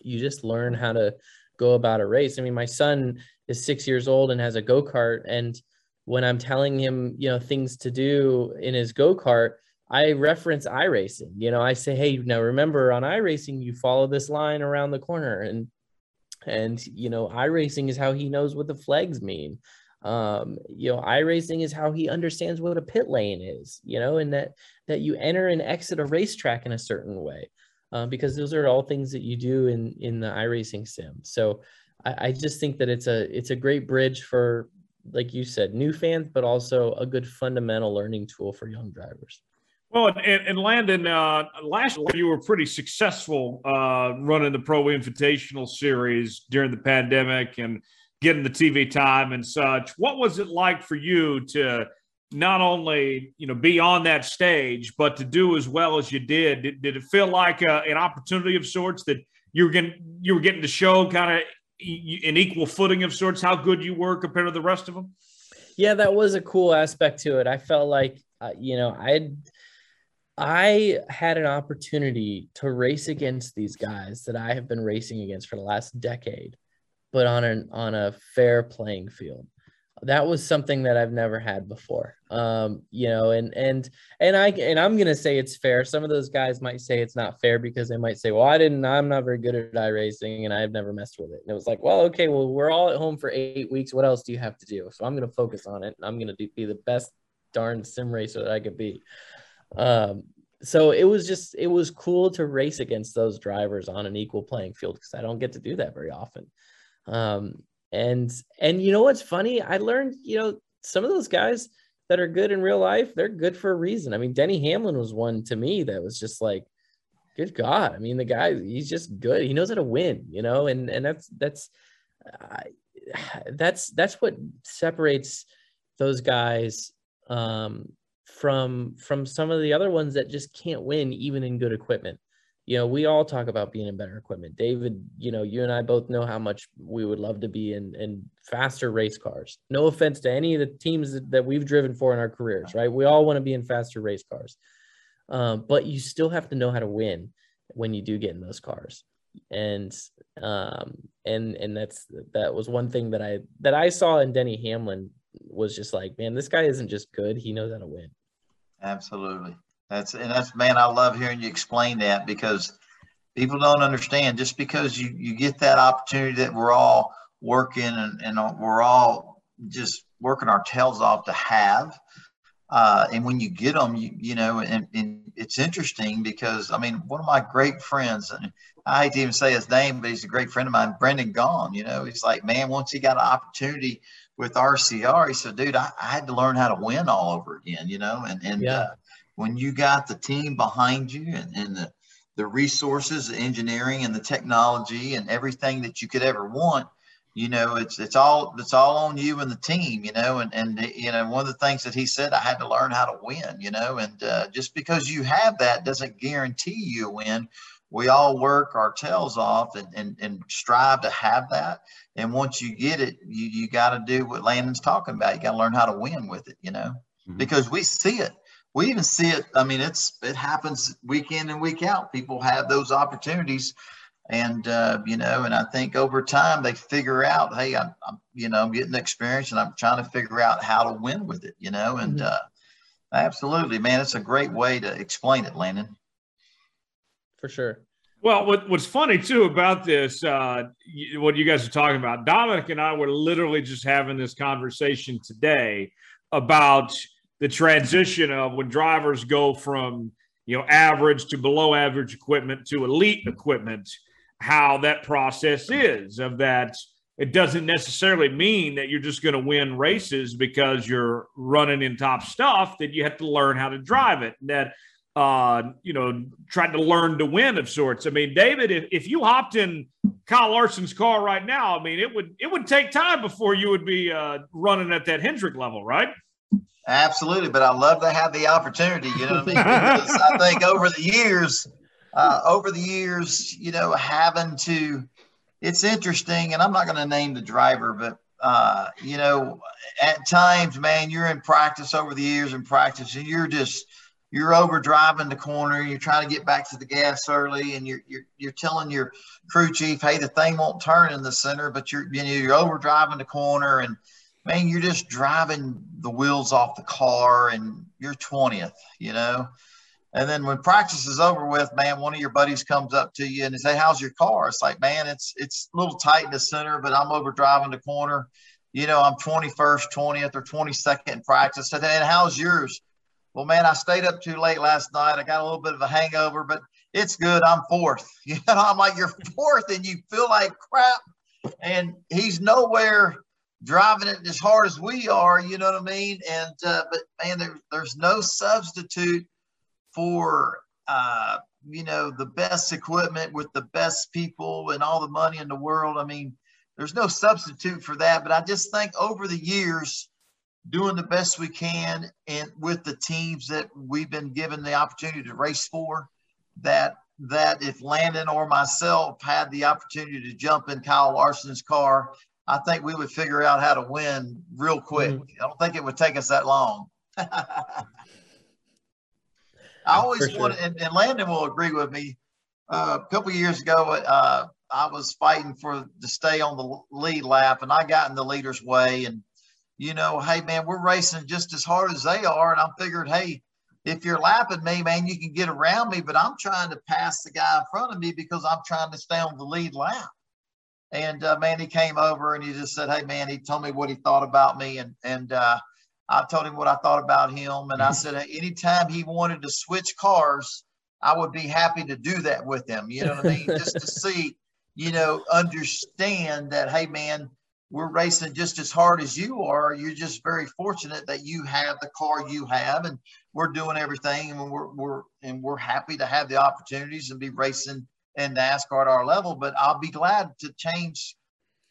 you just learn how to go about a race i mean my son is six years old and has a go-kart and when I'm telling him, you know, things to do in his go kart, I reference iRacing. You know, I say, hey, now remember on iRacing, you follow this line around the corner, and and you know, iRacing is how he knows what the flags mean. Um, you know, iRacing is how he understands what a pit lane is. You know, and that that you enter and exit a racetrack in a certain way, uh, because those are all things that you do in in the iRacing sim. So. I, I just think that it's a it's a great bridge for like you said, new fans, but also a good fundamental learning tool for young drivers. Well, and, and Landon, uh, last year you were pretty successful uh, running the Pro Invitational Series during the pandemic and getting the TV time and such. What was it like for you to not only you know be on that stage, but to do as well as you did? Did, did it feel like a, uh, an opportunity of sorts that you were getting you were getting to show kind of an equal footing of sorts how good you were compared to the rest of them? Yeah, that was a cool aspect to it. I felt like uh, you know I I had an opportunity to race against these guys that I have been racing against for the last decade, but on an on a fair playing field that was something that I've never had before. Um, you know, and and and I and I'm gonna say it's fair. Some of those guys might say it's not fair because they might say, "Well, I didn't. I'm not very good at iRacing, and I've never messed with it." And it was like, "Well, okay. Well, we're all at home for eight weeks. What else do you have to do?" So I'm gonna focus on it. I'm gonna do, be the best darn sim racer that I could be. Um, so it was just it was cool to race against those drivers on an equal playing field because I don't get to do that very often. Um, and and you know what's funny? I learned, you know, some of those guys that are good in real life, they're good for a reason. I mean, Denny Hamlin was one to me that was just like, good God. I mean, the guy, he's just good. He knows how to win, you know, and and that's that's uh, that's that's what separates those guys um, from from some of the other ones that just can't win even in good equipment you know, we all talk about being in better equipment. David, you know, you and I both know how much we would love to be in, in faster race cars. No offense to any of the teams that, we've driven for in our careers, right? We all want to be in faster race cars. Um, but you still have to know how to win when you do get in those cars. And um, and and that's that was one thing that I that I saw in Denny Hamlin was just like, man, this guy isn't just good, he knows how to win. Absolutely. That's and that's man, I love hearing you explain that because people don't understand just because you you get that opportunity that we're all working and, and we're all just working our tails off to have. Uh, and when you get them, you, you know, and, and it's interesting because I mean, one of my great friends, and I hate to even say his name, but he's a great friend of mine, Brendan Gaughan. You know, he's like, man, once he got an opportunity with RCR, he said, dude, I, I had to learn how to win all over again. You know, and and yeah. uh, when you got the team behind you and, and the, the resources, the engineering and the technology and everything that you could ever want, you know, it's it's all it's all on you and the team, you know, and and you know one of the things that he said, I had to learn how to win, you know, and uh, just because you have that doesn't guarantee you a win. We all work our tails off and, and, and strive to have that. And once you get it, you, you got to do what Landon's talking about. You got to learn how to win with it, you know, mm-hmm. because we see it we even see it. I mean, it's it happens week in and week out. People have those opportunities, and uh, you know, and I think over time they figure out, hey, I'm, I'm, you know, I'm getting experience, and I'm trying to figure out how to win with it. You know, and mm-hmm. uh, absolutely, man, it's a great way to explain it, Landon. For sure. Well, what, what's funny too about this, uh, what you guys are talking about, Dominic and I were literally just having this conversation today about the transition of when drivers go from you know average to below average equipment to elite equipment, how that process is of that. It doesn't necessarily mean that you're just going to win races because you're running in top stuff. That you have to learn how to drive it. That uh, you know, trying to learn to win of sorts. I mean, David, if, if you hopped in Kyle Larson's car right now, I mean, it would it would take time before you would be uh, running at that Hendrick level, right? Absolutely, but I love to have the opportunity. You know I mean? I think over the years, uh, over the years, you know, having to, it's interesting, and I'm not going to name the driver, but uh, you know, at times, man, you're in practice over the years in practice, and you're just you're over driving the corner, you're trying to get back to the gas early, and you're you're, you're telling your crew chief, hey, the thing won't turn in the center, but you're you know you're over driving the corner, and man, you're just driving the wheels off the car, and you're 20th, you know. And then when practice is over with, man, one of your buddies comes up to you and they say, "How's your car?" It's like, man, it's it's a little tight in the center, but I'm over driving the corner. You know, I'm 21st, 20th, or 22nd in practice. And how's yours? well, man, I stayed up too late last night. I got a little bit of a hangover, but it's good. I'm fourth. You know, I'm like, you're fourth and you feel like crap. And he's nowhere driving it as hard as we are. You know what I mean? And, uh, but man, there, there's no substitute for, uh, you know, the best equipment with the best people and all the money in the world. I mean, there's no substitute for that. But I just think over the years, doing the best we can and with the teams that we've been given the opportunity to race for that that if Landon or myself had the opportunity to jump in Kyle Larson's car, I think we would figure out how to win real quick. Mm-hmm. I don't think it would take us that long. I always sure. wanted, and, and, Landon will agree with me. Uh, a couple years ago, uh, I was fighting for to stay on the lead lap, and I got in the leader's way, and you know, hey man, we're racing just as hard as they are. And I'm figured, hey, if you're lapping me, man, you can get around me, but I'm trying to pass the guy in front of me because I'm trying to stay on the lead lap. And uh, man, he came over and he just said, "Hey, man," he told me what he thought about me, and and uh, I told him what I thought about him, and I said, hey, anytime he wanted to switch cars, I would be happy to do that with him. You know what I mean? just to see, you know, understand that, hey, man, we're racing just as hard as you are. You're just very fortunate that you have the car you have, and we're doing everything, and we're we're and we're happy to have the opportunities and be racing in NASCAR at our level. But I'll be glad to change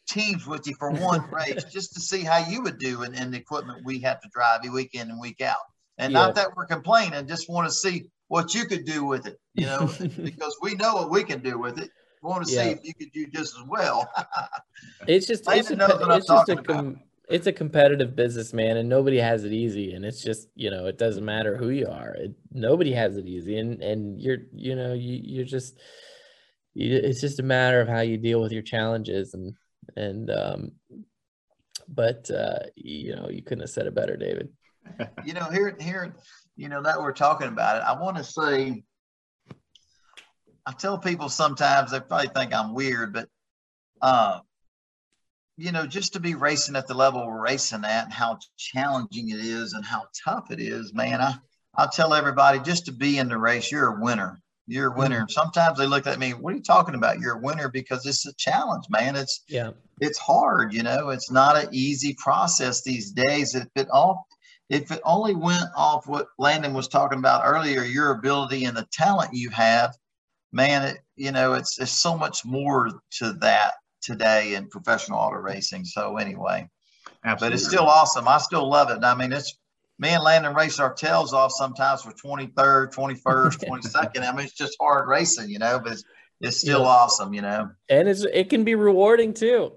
teams with you for one race just to see how you would do in, in the equipment we have to drive week in and week out. And yeah. not that we're complaining, just want to see what you could do with it, you know, because we know what we can do with it want to yeah. see if you could do just as well. it's just it's, a, it's just a com- it's a competitive business, man, and nobody has it easy. And it's just you know it doesn't matter who you are. It, nobody has it easy, and and you're you know you you're just you, it's just a matter of how you deal with your challenges and and um but uh you know you couldn't have said it better david you know here here you know that we're talking about it i want to say I tell people sometimes they probably think I'm weird, but uh, you know, just to be racing at the level we're racing at and how challenging it is and how tough it is, man. I I tell everybody just to be in the race, you're a winner. You're a winner. Mm-hmm. Sometimes they look at me, what are you talking about? You're a winner because it's a challenge, man. It's yeah, it's hard, you know, it's not an easy process these days. If it all if it only went off what Landon was talking about earlier, your ability and the talent you have, man, it, you know, it's it's so much more to that today in professional auto racing. So anyway, Absolutely. but it's still awesome. I still love it. I mean, it's me and Landon race our tails off sometimes for 23rd, 21st, 22nd. I mean, it's just hard racing, you know, but it's, it's still yeah. awesome, you know. And it's it can be rewarding too.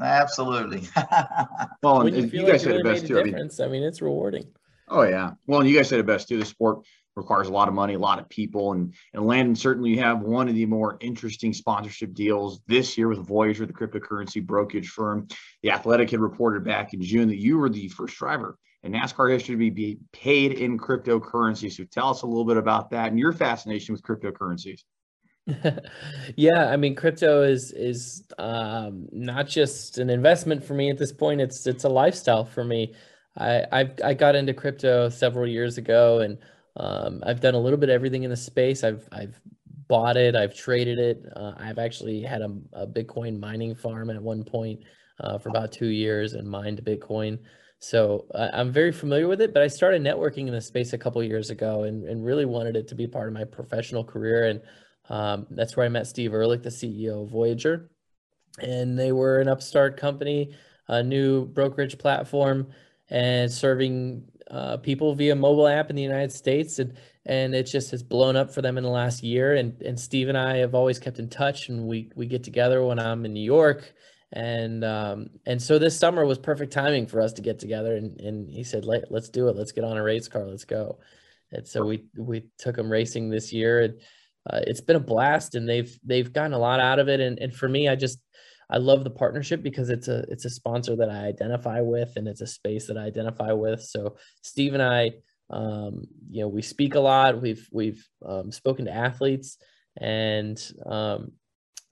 Absolutely. well, and, you, you guys really said the best too. I mean, I mean, it's rewarding. Oh yeah. Well, and you guys said it best too. The sport requires a lot of money, a lot of people, and and Landon certainly you have one of the more interesting sponsorship deals this year with Voyager, the cryptocurrency brokerage firm. The Athletic had reported back in June that you were the first driver in NASCAR history to be paid in cryptocurrency. So tell us a little bit about that and your fascination with cryptocurrencies. yeah, I mean, crypto is is um, not just an investment for me at this point. It's it's a lifestyle for me. I I've, I got into crypto several years ago, and um, I've done a little bit of everything in the space. I've I've bought it, I've traded it. Uh, I've actually had a, a, Bitcoin mining farm at one point uh, for about two years and mined Bitcoin. So I'm very familiar with it, but I started networking in the space a couple years ago and, and really wanted it to be part of my professional career. And um, that's where I met Steve Ehrlich, the CEO of Voyager. And they were an upstart company, a new brokerage platform, and serving uh, people via mobile app in the United States. And, and it just has blown up for them in the last year. And, and Steve and I have always kept in touch, and we, we get together when I'm in New York and um, and so this summer was perfect timing for us to get together and, and he said Let, let's do it. Let's get on a race car. Let's go. And so we we took him racing this year and uh, it's been a blast and they've they've gotten a lot out of it. And, and for me i just i love the partnership because it's a it's a sponsor that i identify with and it's a space that i identify with. So steve and i um, you know we speak a lot. We've we've um, spoken to athletes and um,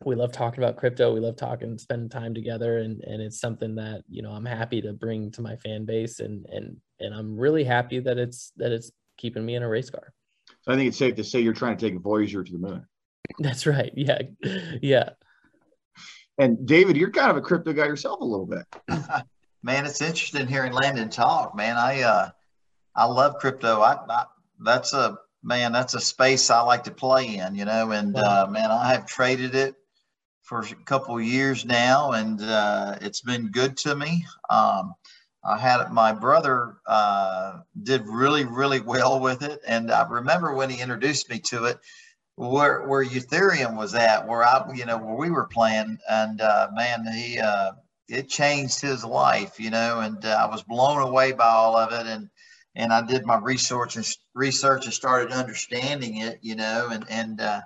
we love talking about crypto. We love talking, spending time together, and and it's something that you know I'm happy to bring to my fan base, and and and I'm really happy that it's that it's keeping me in a race car. So I think it's safe to say you're trying to take Voyager to the moon. That's right. Yeah, yeah. And David, you're kind of a crypto guy yourself a little bit. man, it's interesting hearing Landon talk. Man, I uh, I love crypto. I, I that's a man, that's a space I like to play in, you know. And uh, man, I have traded it for a couple years now, and uh, it's been good to me. Um, I had my brother uh, did really, really well with it, and I remember when he introduced me to it, where where Ethereum was at, where I, you know, where we were playing, and uh, man, he uh, it changed his life, you know, and uh, I was blown away by all of it, and and I did my research and research and started understanding it, you know, and and uh,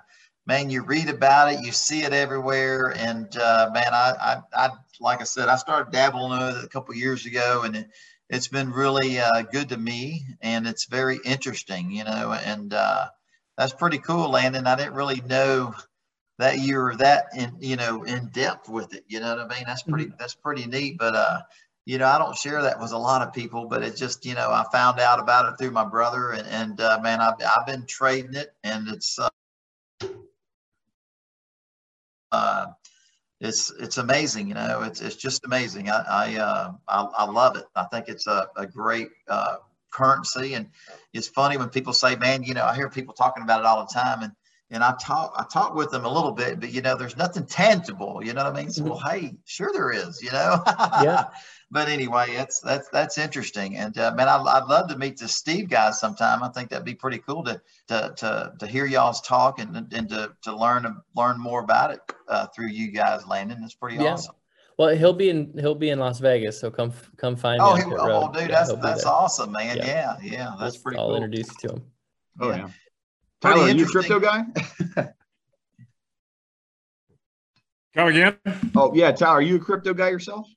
man, you read about it, you see it everywhere, and uh, man, I, I, I, like I said, I started dabbling in it a couple years ago, and it, has been really uh, good to me, and it's very interesting, you know, and uh, that's pretty cool, Landon. I didn't really know that you were that in, you know, in depth with it. You know what I mean? That's pretty, mm-hmm. that's pretty neat. But uh, you know, I don't share that with a lot of people, but it just, you know, I found out about it through my brother, and, and uh, man, I've, I've been trading it, and it's uh, uh, it's it's amazing. You know, it's it's just amazing. I I uh, I, I, love it. I think it's a, a great uh, currency, and it's funny when people say, "Man, you know," I hear people talking about it all the time, and and I talk I talk with them a little bit, but you know, there's nothing tangible. You know what I mean? So, mm-hmm. well, hey, sure there is. You know. yeah. But anyway, that's that's that's interesting, and uh, man, I, I'd love to meet the Steve guys sometime. I think that'd be pretty cool to to to, to hear y'all's talk and and to to learn learn more about it uh, through you guys, Landon. That's pretty yeah. awesome. Well, he'll be in he'll be in Las Vegas, so come come find oh, me. Oh, dude, yeah, that's that's awesome, man. Yeah, yeah, yeah that's pretty. I'll cool. introduce you to him. Oh yeah. Tyler, are you a crypto guy? Come again? Oh yeah, Tyler, are you a crypto guy yourself?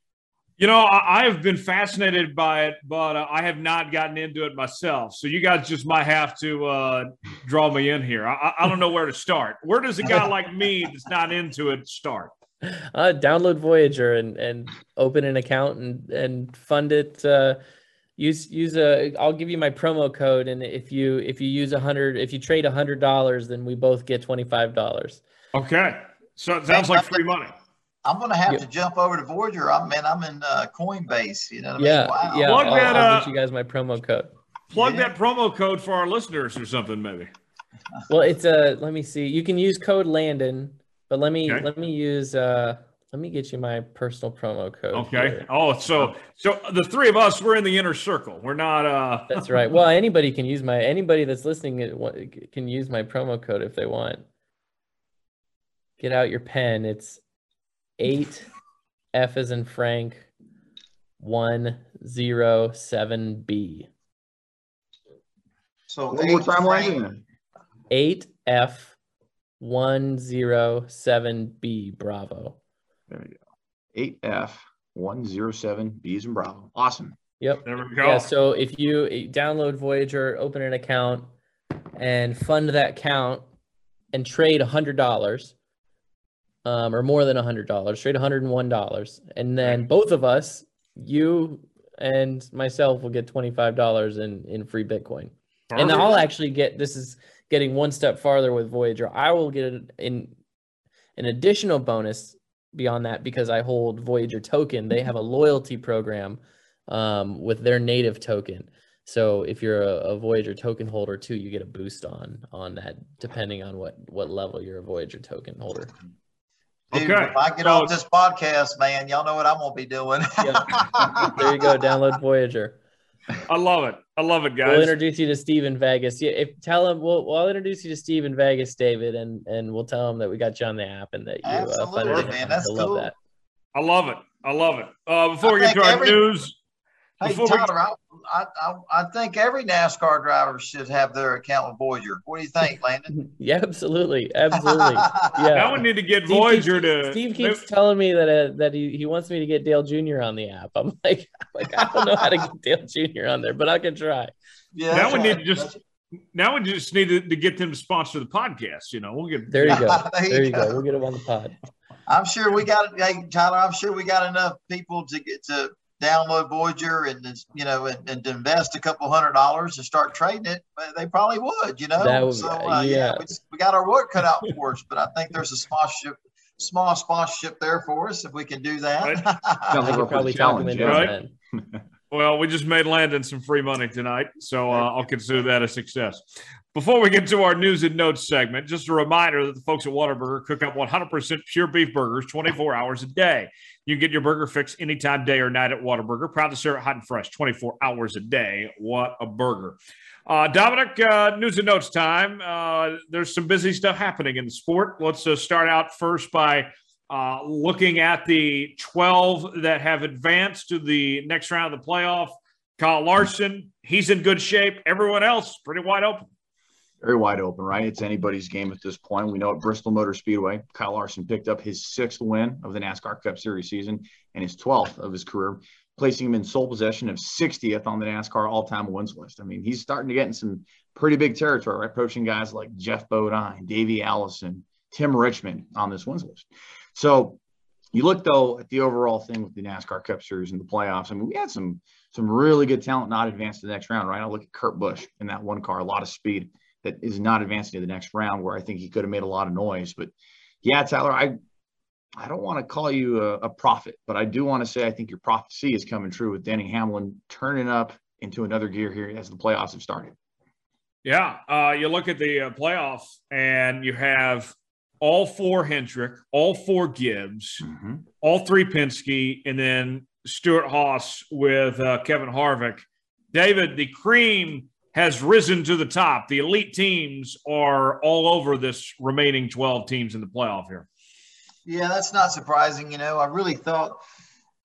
You know, I, have been fascinated by it, but uh, I have not gotten into it myself. So you guys just might have to uh, draw me in here. I, I don't know where to start. Where does a guy like me that's not into it start? Uh, download Voyager and and open an account and and fund it. Uh, use use a i'll give you my promo code and if you if you use a hundred if you trade a hundred dollars then we both get twenty five dollars okay so it sounds like free money i'm gonna have to jump over to voyager i'm man i'm in uh, coinbase you know yeah I mean? wow. yeah plug I'll, that, I'll uh, get you guys my promo code plug yeah. that promo code for our listeners or something maybe well it's a uh, let me see you can use code landon but let me okay. let me use uh let me get you my personal promo code. Okay. Here. Oh, so so the three of us, we're in the inner circle. We're not. uh That's right. Well, anybody can use my anybody that's listening can use my promo code if they want. Get out your pen. It's eight F is in Frank one zero seven B. So one more time, Eight F one zero seven B. Bravo. There we go. 8F 107 B's and Bravo. Awesome. Yep. There we go. Yeah. So if you eh, download Voyager, open an account, and fund that account and trade a $100 um, or more than $100, trade $101. And then both of us, you and myself will get $25 in, in free Bitcoin. Perfect. And I'll actually get this is getting one step farther with Voyager. I will get in an additional bonus beyond that because I hold Voyager token. They have a loyalty program um, with their native token. So if you're a, a, Voyager token holder too, you get a boost on on that depending on what what level you're a Voyager token holder. Dude, okay. if I get so, off this podcast, man, y'all know what I'm gonna be doing. yeah. There you go. Download Voyager. I love it. I love it, guys. We'll introduce you to Steven Vegas. Yeah, if tell him we'll, we'll introduce you to Steven Vegas, David, and and we'll tell him that we got you on the app and that you Absolutely, uh, man. That's cool. Love that. I love it. I love it. Uh, before I we get to our every, news, Hey, Tyler, I, I, I think every NASCAR driver should have their account with Voyager. What do you think, Landon? yeah, absolutely, absolutely. Yeah. now we need to get Steve Voyager keeps, to. Steve keeps telling me that uh, that he, he wants me to get Dale Jr. on the app. I'm like, I'm like I don't know how to get Dale Jr. on there, but I can try. Yeah. Now we right. need to just. Now we just need to, to, get them to sponsor the podcast. You know, we'll get. There you go. there, there you go. go. We'll get them on the pod. I'm sure we got hey Tyler. I'm sure we got enough people to get to download Voyager and you know and, and invest a couple hundred dollars and start trading it, they probably would, you know. Would, so uh, yeah, yeah we, just, we, got our work cut out for us, but I think there's a sponsorship, small sponsorship there for us if we can do that. Right. Sounds like we're probably challenge, right? well, we just made Landon some free money tonight, so uh, I'll consider that a success. Before we get to our news and notes segment, just a reminder that the folks at Whataburger cook up 100% pure beef burgers 24 hours a day. You can get your burger fix anytime, day or night at Whataburger. Proud to serve it hot and fresh 24 hours a day. What a burger. Uh, Dominic, uh, news and notes time. Uh, there's some busy stuff happening in the sport. Let's uh, start out first by uh, looking at the 12 that have advanced to the next round of the playoff. Kyle Larson, he's in good shape. Everyone else, pretty wide open very wide open, right? It's anybody's game at this point. We know at Bristol Motor Speedway, Kyle Larson picked up his sixth win of the NASCAR Cup Series season and his 12th of his career, placing him in sole possession of 60th on the NASCAR all-time wins list. I mean, he's starting to get in some pretty big territory, right? Approaching guys like Geoff Bodine, Davey Allison, Tim Richmond on this wins list. So you look though at the overall thing with the NASCAR Cup Series and the playoffs. I mean, we had some some really good talent not advanced to the next round, right? I look at Kurt Busch in that one car, a lot of speed that is not advancing to the next round where I think he could have made a lot of noise. But yeah, Tyler, I I don't want to call you a, a prophet, but I do want to say I think your prophecy is coming true with Denny Hamlin turning up into another gear here as the playoffs have started. Yeah, uh, you look at the uh, playoffs and you have all four Hendrick, all four Gibbs, mm-hmm. all three Penske, and then Stewart-Haas with uh, Kevin Harvick. David, the cream has risen to the top. The elite teams are all over this remaining 12 teams in the playoff here. Yeah, that's not surprising. You know, I really thought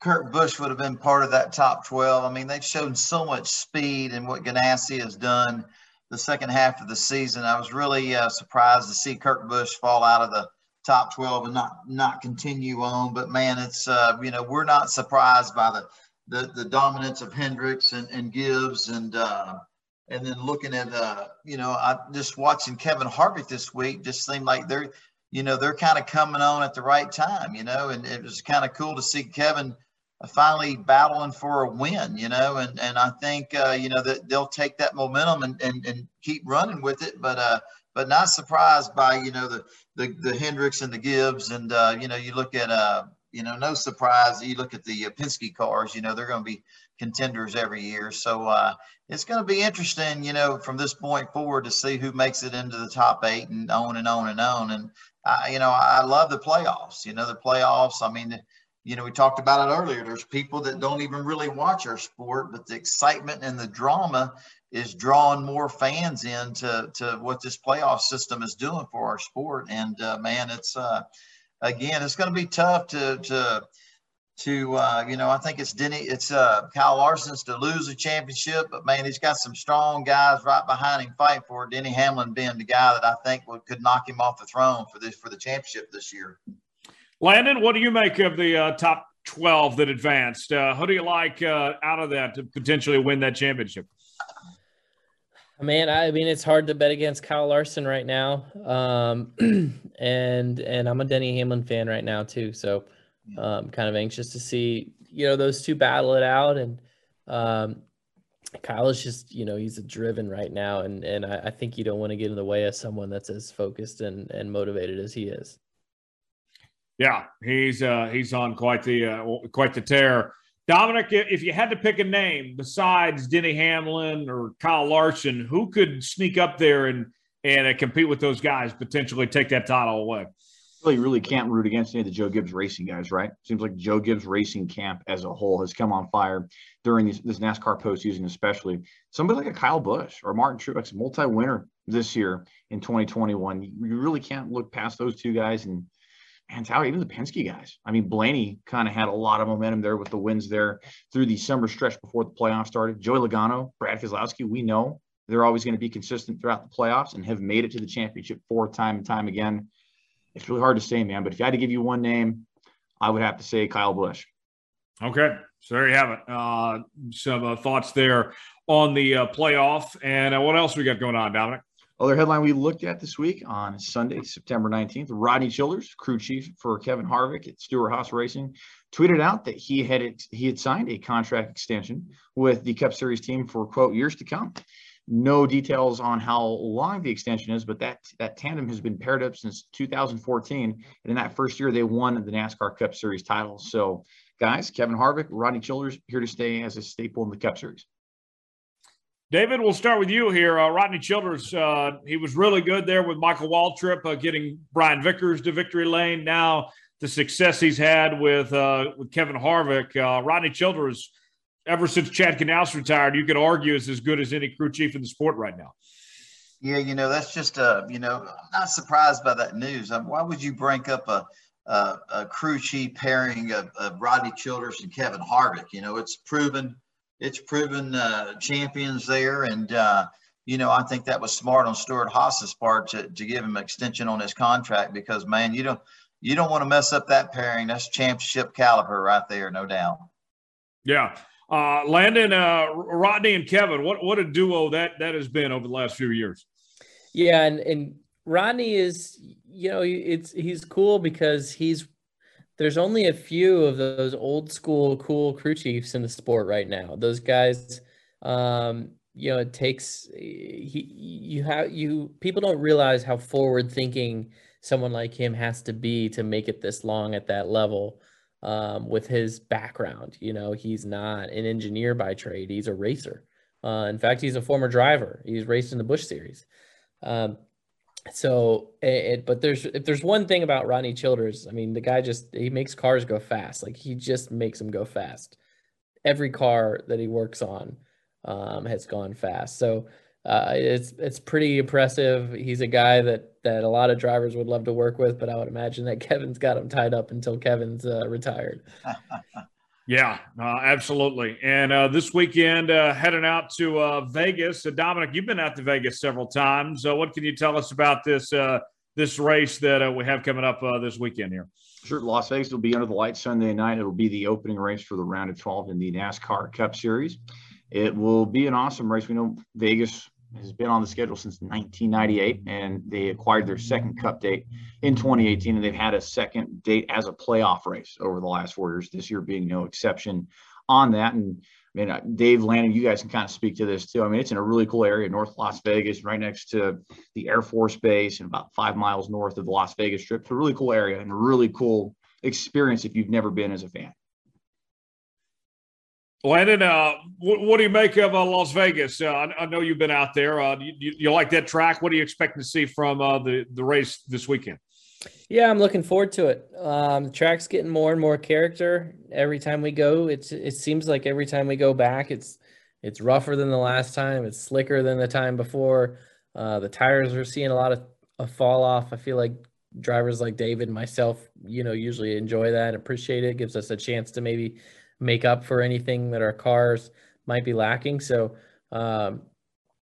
Kurt Busch would have been part of that top 12. I mean, they've shown so much speed and what Ganassi has done the second half of the season. I was really uh, surprised to see Kurt Busch fall out of the top 12 and not not continue on. But man, it's uh, you know we're not surprised by the the, the dominance of Hendricks and, and Gibbs and uh, and then looking at uh, you know, I just watching Kevin Harvick this week just seemed like they're, you know, they're kind of coming on at the right time, you know, and it was kind of cool to see Kevin finally battling for a win, you know, and and I think uh, you know that they'll take that momentum and, and and keep running with it, but uh, but not surprised by you know the the the Hendricks and the Gibbs, and uh, you know you look at uh you know no surprise you look at the uh, Penske cars, you know they're going to be contenders every year. So uh, it's going to be interesting, you know, from this point forward to see who makes it into the top eight and on and on and on. And I, you know, I love the playoffs. You know, the playoffs. I mean, you know, we talked about it earlier. There's people that don't even really watch our sport, but the excitement and the drama is drawing more fans into to what this playoff system is doing for our sport. And uh, man, it's uh, again, it's going to be tough to to to uh, you know I think it's Denny it's uh, Kyle Larson's to lose the championship, but man he's got some strong guys right behind him fighting for it. Denny Hamlin being the guy that I think would, could knock him off the throne for this for the championship this year. Landon, what do you make of the uh, top twelve that advanced? Uh, who do you like uh, out of that to potentially win that championship? Man, I mean it's hard to bet against Kyle Larson right now, um, and and I'm a Denny Hamlin fan right now too, so. Um, kind of anxious to see you know those two battle it out, and Um, Kyle is just, you know, he's driven right now, and and I, I think you don't want to get in the way of someone that's as focused and and motivated as he is. Yeah, he's uh, he's on quite the uh, quite the tear. Dominic, if you had to pick a name besides Denny Hamlin or Kyle Larson, who could sneak up there and and uh, compete with those guys, potentially take that title away? You really can't root against any of the Joe Gibbs Racing guys, right? Seems like Joe Gibbs Racing camp as a whole has come on fire during these, this NASCAR postseason, especially. Somebody like a Kyle Busch or Martin Truex, multi-winner this year in 2021. You really can't look past those two guys and and how even the Penske guys. I mean, Blaney kind of had a lot of momentum there with the wins there through the summer stretch before the playoffs started. Joey Logano, Brad Keselowski, we know they're always going to be consistent throughout the playoffs and have made it to the championship four time and time again. It's really hard to say, man. But if you had to give you one name, I would have to say Kyle Busch. Okay, so there you have it. Uh, some uh, thoughts there on the uh, playoff, and uh, what else we got going on, Dominic? Other headline we looked at this week on Sunday, September 19th, Rodney Childers, crew chief for Kevin Harvick at Stewart-Haas Racing, tweeted out that he had he had signed a contract extension with the Cup Series team for quote years to come. No details on how long the extension is, but that that tandem has been paired up since 2014, and in that first year they won the NASCAR Cup Series title. So, guys, Kevin Harvick, Rodney Childers here to stay as a staple in the Cup Series. David, we'll start with you here. Uh, Rodney Childers, uh, he was really good there with Michael Waltrip, uh, getting Brian Vickers to victory lane. Now the success he's had with uh, with Kevin Harvick, uh, Rodney Childers, ever since Chad Knaus retired, you could argue is as good as any crew chief in the sport right now. Yeah, you know that's just uh, you know, I'm not surprised by that news. Um, why would you break up a a, a crew chief pairing of, of Rodney Childers and Kevin Harvick? You know, it's proven it's proven uh, champions there. And, uh, you know, I think that was smart on Stewart-Haas's part to, to give him an extension on his contract because, man, you don't you don't want to mess up that pairing. That's championship caliber right there, no doubt. Yeah. Uh, Landon, uh, Rodney, and Kevin, what what a duo that that has been over the last few years. Yeah, and and Rodney is, you know, it's he's cool because he's there's only a few of those old school cool crew chiefs in the sport right now. Those guys, um, you know, it takes he you have you people don't realize how forward thinking someone like him has to be to make it this long at that level. Um, with his background, you know, he's not an engineer by trade; he's a racer. Uh, in fact, he's a former driver. He's raced in the Busch Series. Um, so it, but there's if there's one thing about Rodney Childers, I mean, the guy just he makes cars go fast. Like he just makes them go fast. Every car that he works on um, has gone fast. So uh, it's it's pretty impressive. He's a guy that that a lot of drivers would love to work with, but I would imagine that Kevin's got him tied up until Kevin's uh, retired. Yeah, uh, absolutely. And uh, this weekend, uh, heading out to uh, Vegas. Dominic, you've been out to Vegas several times. what can you tell us about this uh, this race that uh, we have coming up this weekend here? Sure. Las Vegas will be under the lights Sunday night. It'll be the opening race for the round of 12 in the NASCAR Cup Series. It will be an awesome race. We know Vegas has been on the schedule since 1998, and they acquired their second Cup date in 2018, and they've had a second date as a playoff race over the last four years. This year being no exception on that. And I mean, uh, Dave Landon, you guys can kind of speak to this too. I mean, it's in a really cool area, North Las Vegas, right next to the Air Force Base, and about five miles north of the Las Vegas Strip. It's a really cool area and a really cool experience if you've never been as a fan. Landon, uh, what, what, do you make of uh, Las Vegas? Uh, I, I, know you've been out there. Uh, you, you, like that track? What are you expecting to see from uh, the the race this weekend? Yeah, I'm looking forward to it. Um, the track's getting more and more character every time we go. It's it seems like every time we go back, it's it's rougher than the last time. It's slicker than the time before. Uh, the tires are seeing a lot of a fall off. I feel like drivers like David and myself, you know, usually enjoy that, appreciate it. it gives us a chance to maybe make up for anything that our cars might be lacking. So um,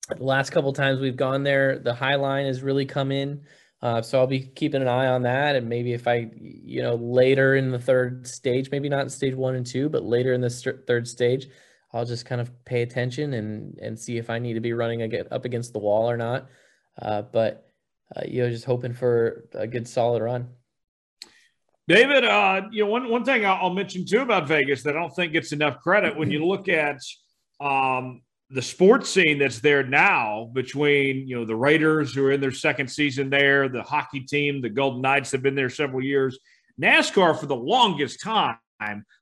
the last couple times we've gone there, the high line has really come in. Uh, so I'll be keeping an eye on that, and maybe if I, you know, later in the third stage, maybe not in stage one and two, but later in the st- third stage, I'll just kind of pay attention and and see if I need to be running get up against the wall or not. Uh, but uh, you know, just hoping for a good solid run. David, uh, you know, one, one thing I'll mention too about Vegas that I don't think gets enough credit when you look at um, the sports scene that's there now between you know the Raiders who are in their second season there, the hockey team, the Golden Knights have been there several years. NASCAR for the longest time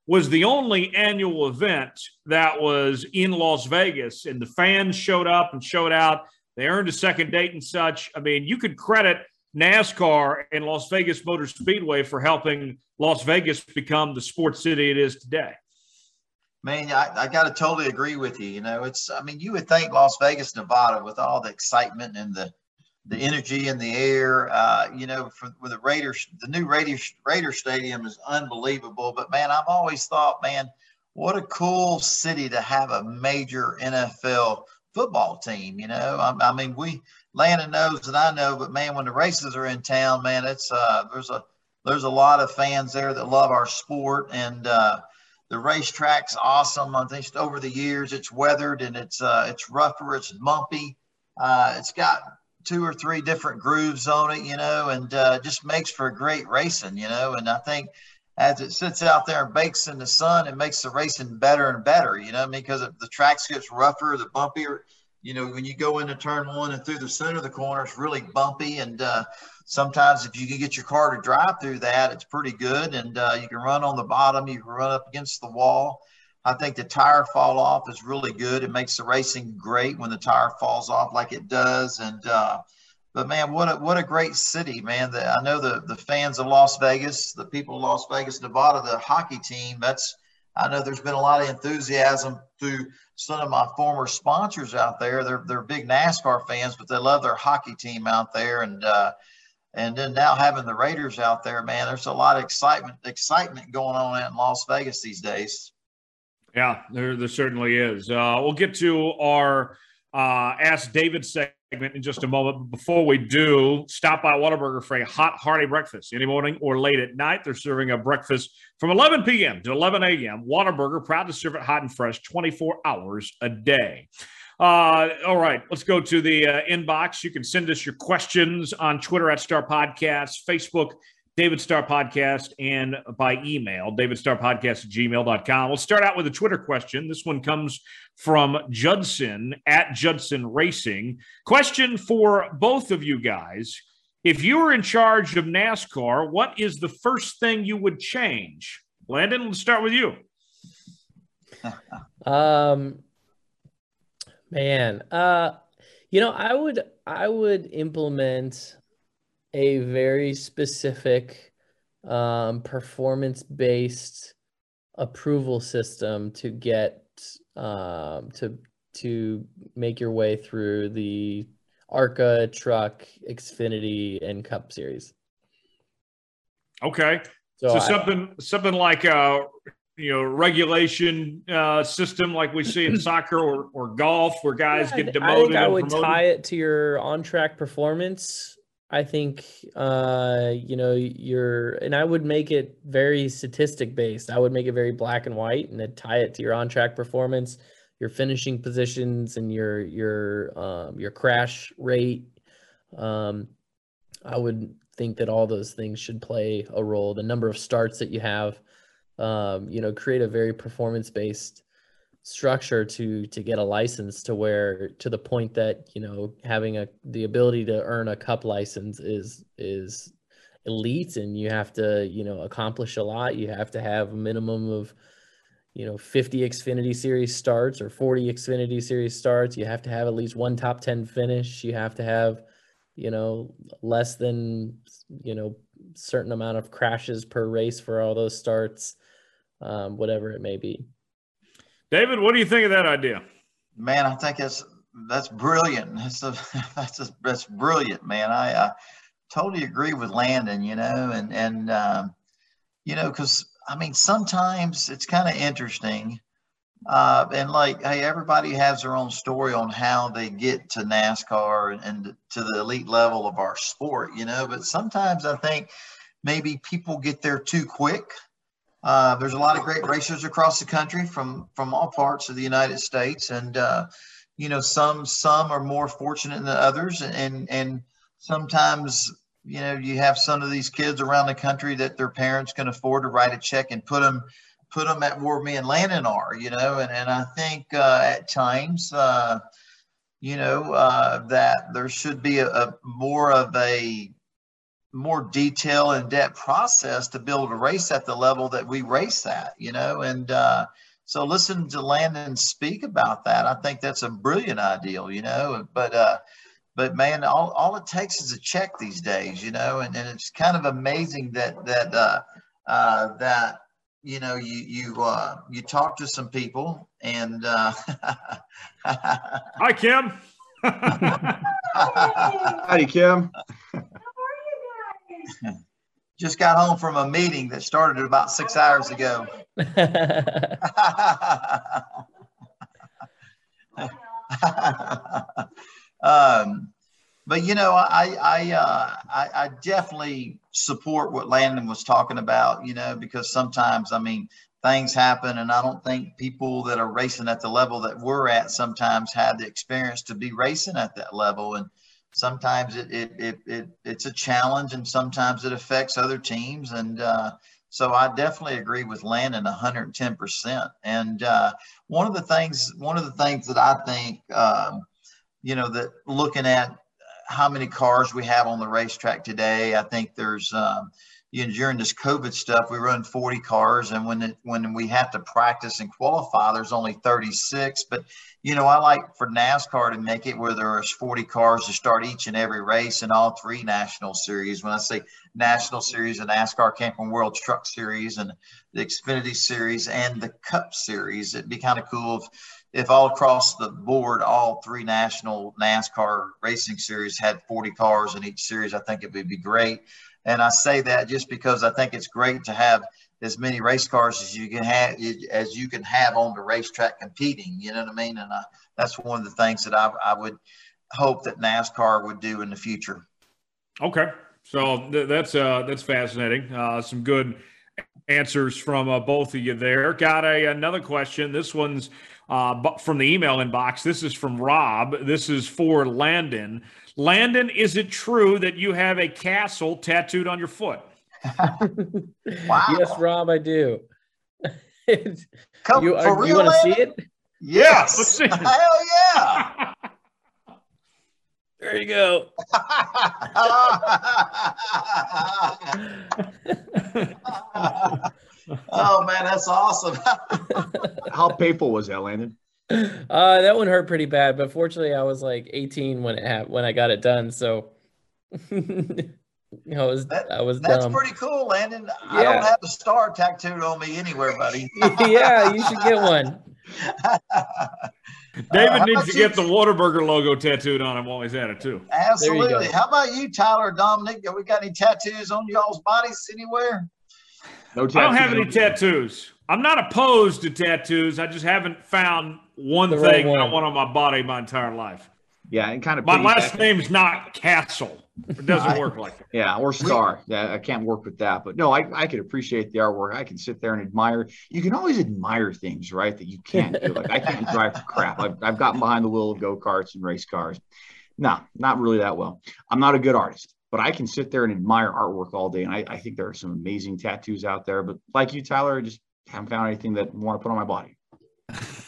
was the only annual event that was in Las Vegas, and the fans showed up and showed out. They earned a second date and such. I mean, you could credit NASCAR and Las Vegas Motor Speedway for helping Las Vegas become the sports city it is today. Man, I, I got to totally agree with you. You know, it's, I mean, you would think Las Vegas, Nevada, with all the excitement and the, the energy in the air, uh, you know, for, with the Raiders, the new Raiders, Raider Stadium is unbelievable. But man, I've always thought, man, what a cool city to have a major NFL football team. You know, I, I mean, we, Landon knows and I know, but man, when the races are in town, man, it's, uh, there's a, there's a lot of fans there that love our sport and, uh, the racetrack's awesome. I think over the years it's weathered and it's uh, it's rougher, it's bumpy. Uh, it's got two or three different grooves on it, you know, and uh, just makes for great racing, you know. And I think as it sits out there and bakes in the sun, it makes the racing better and better, you know, I mean, because the tracks gets rougher, the bumpier. You know, when you go into turn one and through the center of the corner, it's really bumpy and uh, sometimes if you can get your car to drive through that, it's pretty good. And uh, you can run on the bottom, you can run up against the wall. I think the tire fall off is really good. It makes the racing great when the tire falls off like it does. And uh, but man, what a what a great city, man. The, I know the the fans of Las Vegas, the people of Las Vegas, Nevada, the hockey team. That's I know there's been a lot of enthusiasm through some of my former sponsors out there. They're they're big NASCAR fans, but they love their hockey team out there. And uh, and then now having the Raiders out there, man, there's a lot of excitement excitement going on in Las Vegas these days. Yeah, there, there certainly is. Uh, we'll get to our uh, Ask David segment in just a moment. But before we do, stop by Whataburger for a hot, hearty breakfast any morning or late at night. They're serving a breakfast from 11 p.m. to 11 a.m. Whataburger, proud to serve it hot and fresh 24 hours a day. Uh, all right, let's go to the uh, inbox. You can send us your questions on Twitter at Star Podcast, Facebook, David Star Podcast, and by email, davidstarpodcast at gmail.com. We'll start out with a Twitter question. This one comes from Judson at Judson Racing. Question for both of you guys. If you were in charge of NASCAR, what is the first thing you would change? Landon, let's start with you. um, Man, uh, you know, I would I would implement a very specific um, performance based approval system to get um, to to make your way through the ARCA truck, Xfinity, and Cup series. Okay, so, so I, something something like uh, you know regulation uh, system like we see in soccer or, or golf where guys yeah, get demoted. I think I would tie it to your on track performance. I think uh, you know your and I would make it very statistic based. I would make it very black and white and then tie it to your on track performance, your finishing positions, and your your um, your crash rate. Um, I would think that all those things should play a role. The number of starts that you have um, you know, create a very performance based structure to to get a license to where to the point that you know having a the ability to earn a cup license is is elite and you have to you know accomplish a lot. You have to have a minimum of you know 50 xfinity series starts or 40 xfinity series starts. You have to have at least one top 10 finish. You have to have you know less than you know certain amount of crashes per race for all those starts um, whatever it may be. David, what do you think of that idea? Man, I think that's that's brilliant. That's a, that's a, that's brilliant, man. I, I totally agree with Landon. You know, and and um, you know, because I mean, sometimes it's kind of interesting. Uh, and like, hey, everybody has their own story on how they get to NASCAR and, and to the elite level of our sport, you know. But sometimes I think maybe people get there too quick uh, there's a lot of great racers across the country from from all parts of the United States, and uh, you know some some are more fortunate than others, and and sometimes you know you have some of these kids around the country that their parents can afford to write a check and put them put them at where me and Landon are, you know, and, and I think uh, at times, uh, you know, uh, that there should be a, a, more of a more detail and depth process to build a race at the level that we race at, you know, and uh, so listen to Landon speak about that. I think that's a brilliant ideal, you know, but uh, but man, all, all it takes is a check these days, you know, and, and it's kind of amazing that that uh, uh, that you know you you uh, you talk to some people and uh, hi Kim. Howdy Kim. Just got home from a meeting that started about six hours ago. um, but you know, I I, uh, I, I definitely support what Landon was talking about. You know, because sometimes I mean things happen, and I don't think people that are racing at the level that we're at sometimes have the experience to be racing at that level, and sometimes it it it, it it's a challenge, and sometimes it affects other teams, and uh, so I definitely agree with Landon 110%. And uh, one of the things, one of the things that I think, um, you know, that looking at how many cars we have on the racetrack today, I think there's, um, you know, during this COVID stuff, we run 40 cars, and when it, when we have to practice and qualify, there's only 36. But you know, I like for NASCAR to make it where there's 40 cars to start each and every race in all three national series. When I say national series, the NASCAR Camping World Truck Series and the Xfinity Series and the Cup Series, it'd be kind of cool if if all across the board, all three national NASCAR racing series had 40 cars in each series, I think it would be great. And I say that just because I think it's great to have as many race cars as you can have as you can have on the racetrack competing. You know what I mean? And uh, that's one of the things that I, I would hope that NASCAR would do in the future. Okay, so th- that's uh, that's fascinating. Uh, some good answers from uh, both of you there. Got a another question. This one's uh, from the email inbox. This is from Rob. This is for Landon. Landon, is it true that you have a castle tattooed on your foot? wow. Yes, Rob, I do. Come, you, are, you want to see it? Yes. Let's see. Hell yeah. There you go. oh man, that's awesome. How painful was that, Landon? Uh, that one hurt pretty bad, but fortunately, I was like 18 when it ha- when I got it done. So, you know, was that, I was. That's dumb. pretty cool, Landon. Yeah. I don't have the star tattooed on me anywhere, buddy. yeah, you should get one. David uh, needs to get the Whataburger logo tattooed on him while he's at it too. Absolutely. How about you, Tyler, Dominic? Do we got any tattoos on y'all's bodies anywhere? No tattoos. I don't have any tattoos. I'm not opposed to tattoos. I just haven't found one the thing right one. I want on my body my entire life. Yeah, and kind of my last name's not Castle. It doesn't work like that. Yeah, or Star. Yeah, I can't work with that. But no, I, I can appreciate the artwork. I can sit there and admire. You can always admire things, right? That you can't do. Like I can't drive for crap. I've, I've gotten behind the wheel of go karts and race cars. No, not really that well. I'm not a good artist, but I can sit there and admire artwork all day. And I, I think there are some amazing tattoos out there. But like you, Tyler, I just haven't found anything that I want to put on my body.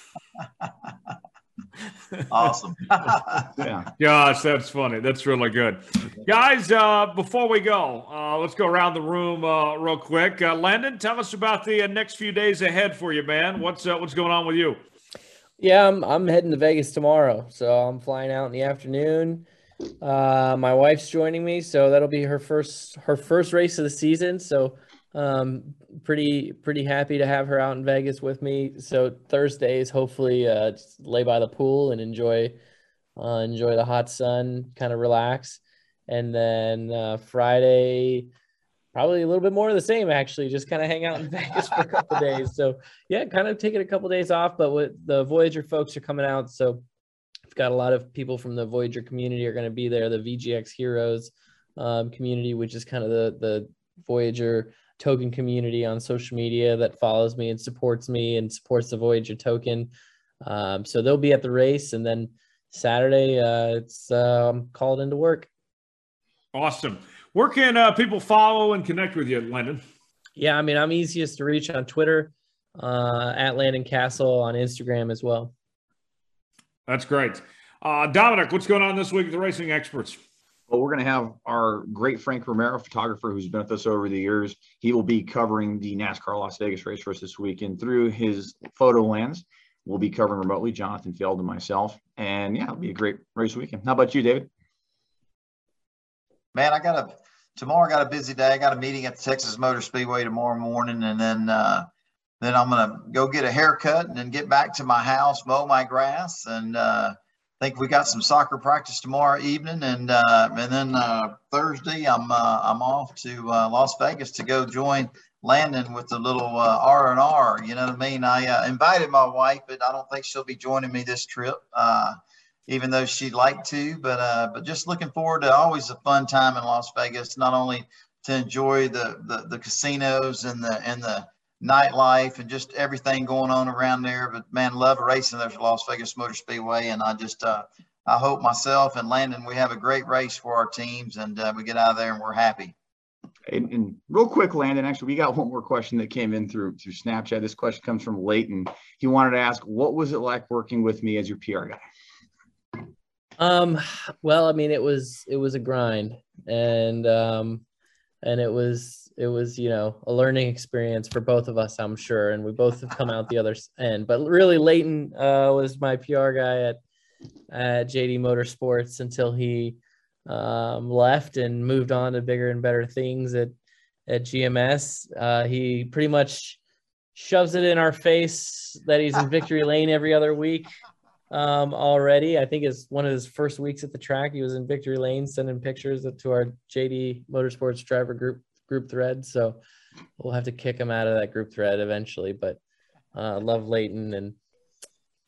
awesome. yeah. Gosh, that's funny. That's really good. Guys, uh, before we go, uh, let's go around the room uh, real quick. Uh, Landon, tell us about the uh, next few days ahead for you, man. What's uh, what's going on with you? Yeah, I'm I'm heading to Vegas tomorrow, so I'm flying out in the afternoon. Uh, my wife's joining me, so that'll be her first her first race of the season. So um, pretty pretty happy to have her out in Vegas with me. So Thursdays, hopefully, uh, lay by the pool and enjoy uh, enjoy the hot sun, kind of relax, and then uh, Friday, probably a little bit more of the same. Actually, just kind of hang out in Vegas for a couple days. So yeah, kind of taking a couple days off. But with the Voyager folks are coming out, so I've got a lot of people from the Voyager community are going to be there. The VGX Heroes um, community, which is kind of the the Voyager token community on social media that follows me and supports me and supports the Voyager token. Um, so they'll be at the race, and then Saturday uh, it's um, called into work. Awesome. Where can uh, people follow and connect with you, Landon? Yeah, I mean, I'm easiest to reach on Twitter. uh, at Landon Cassill on Instagram as well. That's great. Uh, Dominic, what's going on this week with the racing experts? Well, we're going to have our great Frank Romero, photographer who's been with us over the years. He will be covering the NASCAR Las Vegas race for us this week. And through his photo lens, we'll be covering remotely Jonathan Field and myself. And yeah, it'll be a great race weekend. How about you, David? Man, I got a tomorrow. I got a busy day. I got a meeting at the Texas Motor Speedway tomorrow morning, and then uh, then I'm gonna go get a haircut and then get back to my house, mow my grass, and uh, think we got some soccer practice tomorrow evening, and uh, and then uh, Thursday I'm uh, I'm off to uh, Las Vegas to go join Landon with the little uh, R and R. You know what I mean? I uh, invited my wife, but I don't think she'll be joining me this trip, even though she'd like to. But but just looking forward to always a fun time in Las Vegas. Not only to enjoy the the, the casinos and the and the nightlife and just everything going on around there. But man, love racing. There's Las Vegas Motor Speedway, and I just uh, I hope myself and Landon we have a great race for our teams, and uh, we get out of there and we're happy. And, and, real quick, Landon, actually, we got one more question that came in through through Snapchat. This question comes from Leighton. He wanted to ask, what was it like working with me as your PR guy? Um, well, I mean, it was it was a grind, and um, and it was it was you know a learning experience for both of us i'm sure and we both have come out the other end but really leighton uh, was my pr guy at at jd motorsports until he um, left and moved on to bigger and better things at at gms uh, he pretty much shoves it in our face that he's in victory lane every other week um, already. I think it's one of his first weeks at the track. He was in victory lane, sending pictures to our JD Motorsports driver group group thread. So we'll have to kick him out of that group thread eventually. But uh, love Leighton and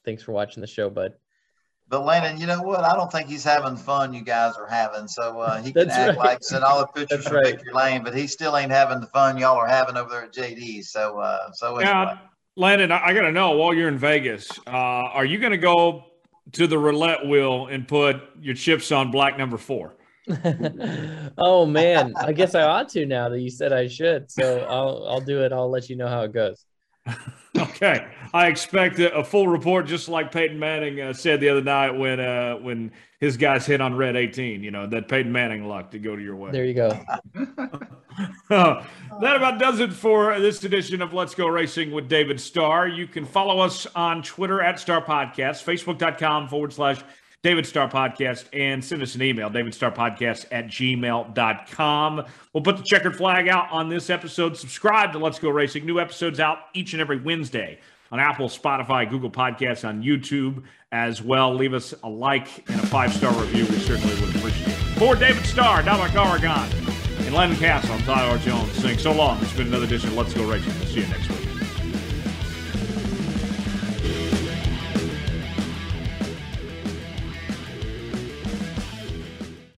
thanks for watching the show, bud. But Landon, you know what? I don't think he's having fun. You guys are having, so uh, he can act right. like send all the pictures That's from right. Victory Lane, but he still ain't having the fun y'all are having over there at JD. So, uh, so anyway. yeah, Landon, I, I got to know while you're in Vegas, uh, are you going to go to the roulette wheel and put your chips on black number four? oh man, I guess I ought to now that you said I should. So I'll I'll do it. I'll let you know how it goes. okay, I expect a, a, full report, just like Peyton Manning uh, said the other night when uh, when his guys hit on red eighteen. You know that Peyton Manning luck to go to your way. There you go. uh, that about does it for this edition of Let's Go Racing with David Starr. You can follow us on Twitter at Star Podcast, Facebook.com forward slash David Star Podcast, and send us an email, davidstarpodcast at gmail.com. We'll put the checkered flag out on this episode. Subscribe to Let's Go Racing. New episodes out each and every Wednesday on Apple, Spotify, Google Podcasts, on YouTube as well. Leave us a like and a five star review. We certainly would appreciate it. For David Starr, Dominic Oregon, and Landon Cassill, I'm Tyler Jones saying so long. It's been another edition of Let's Go Racing. We'll see you next week.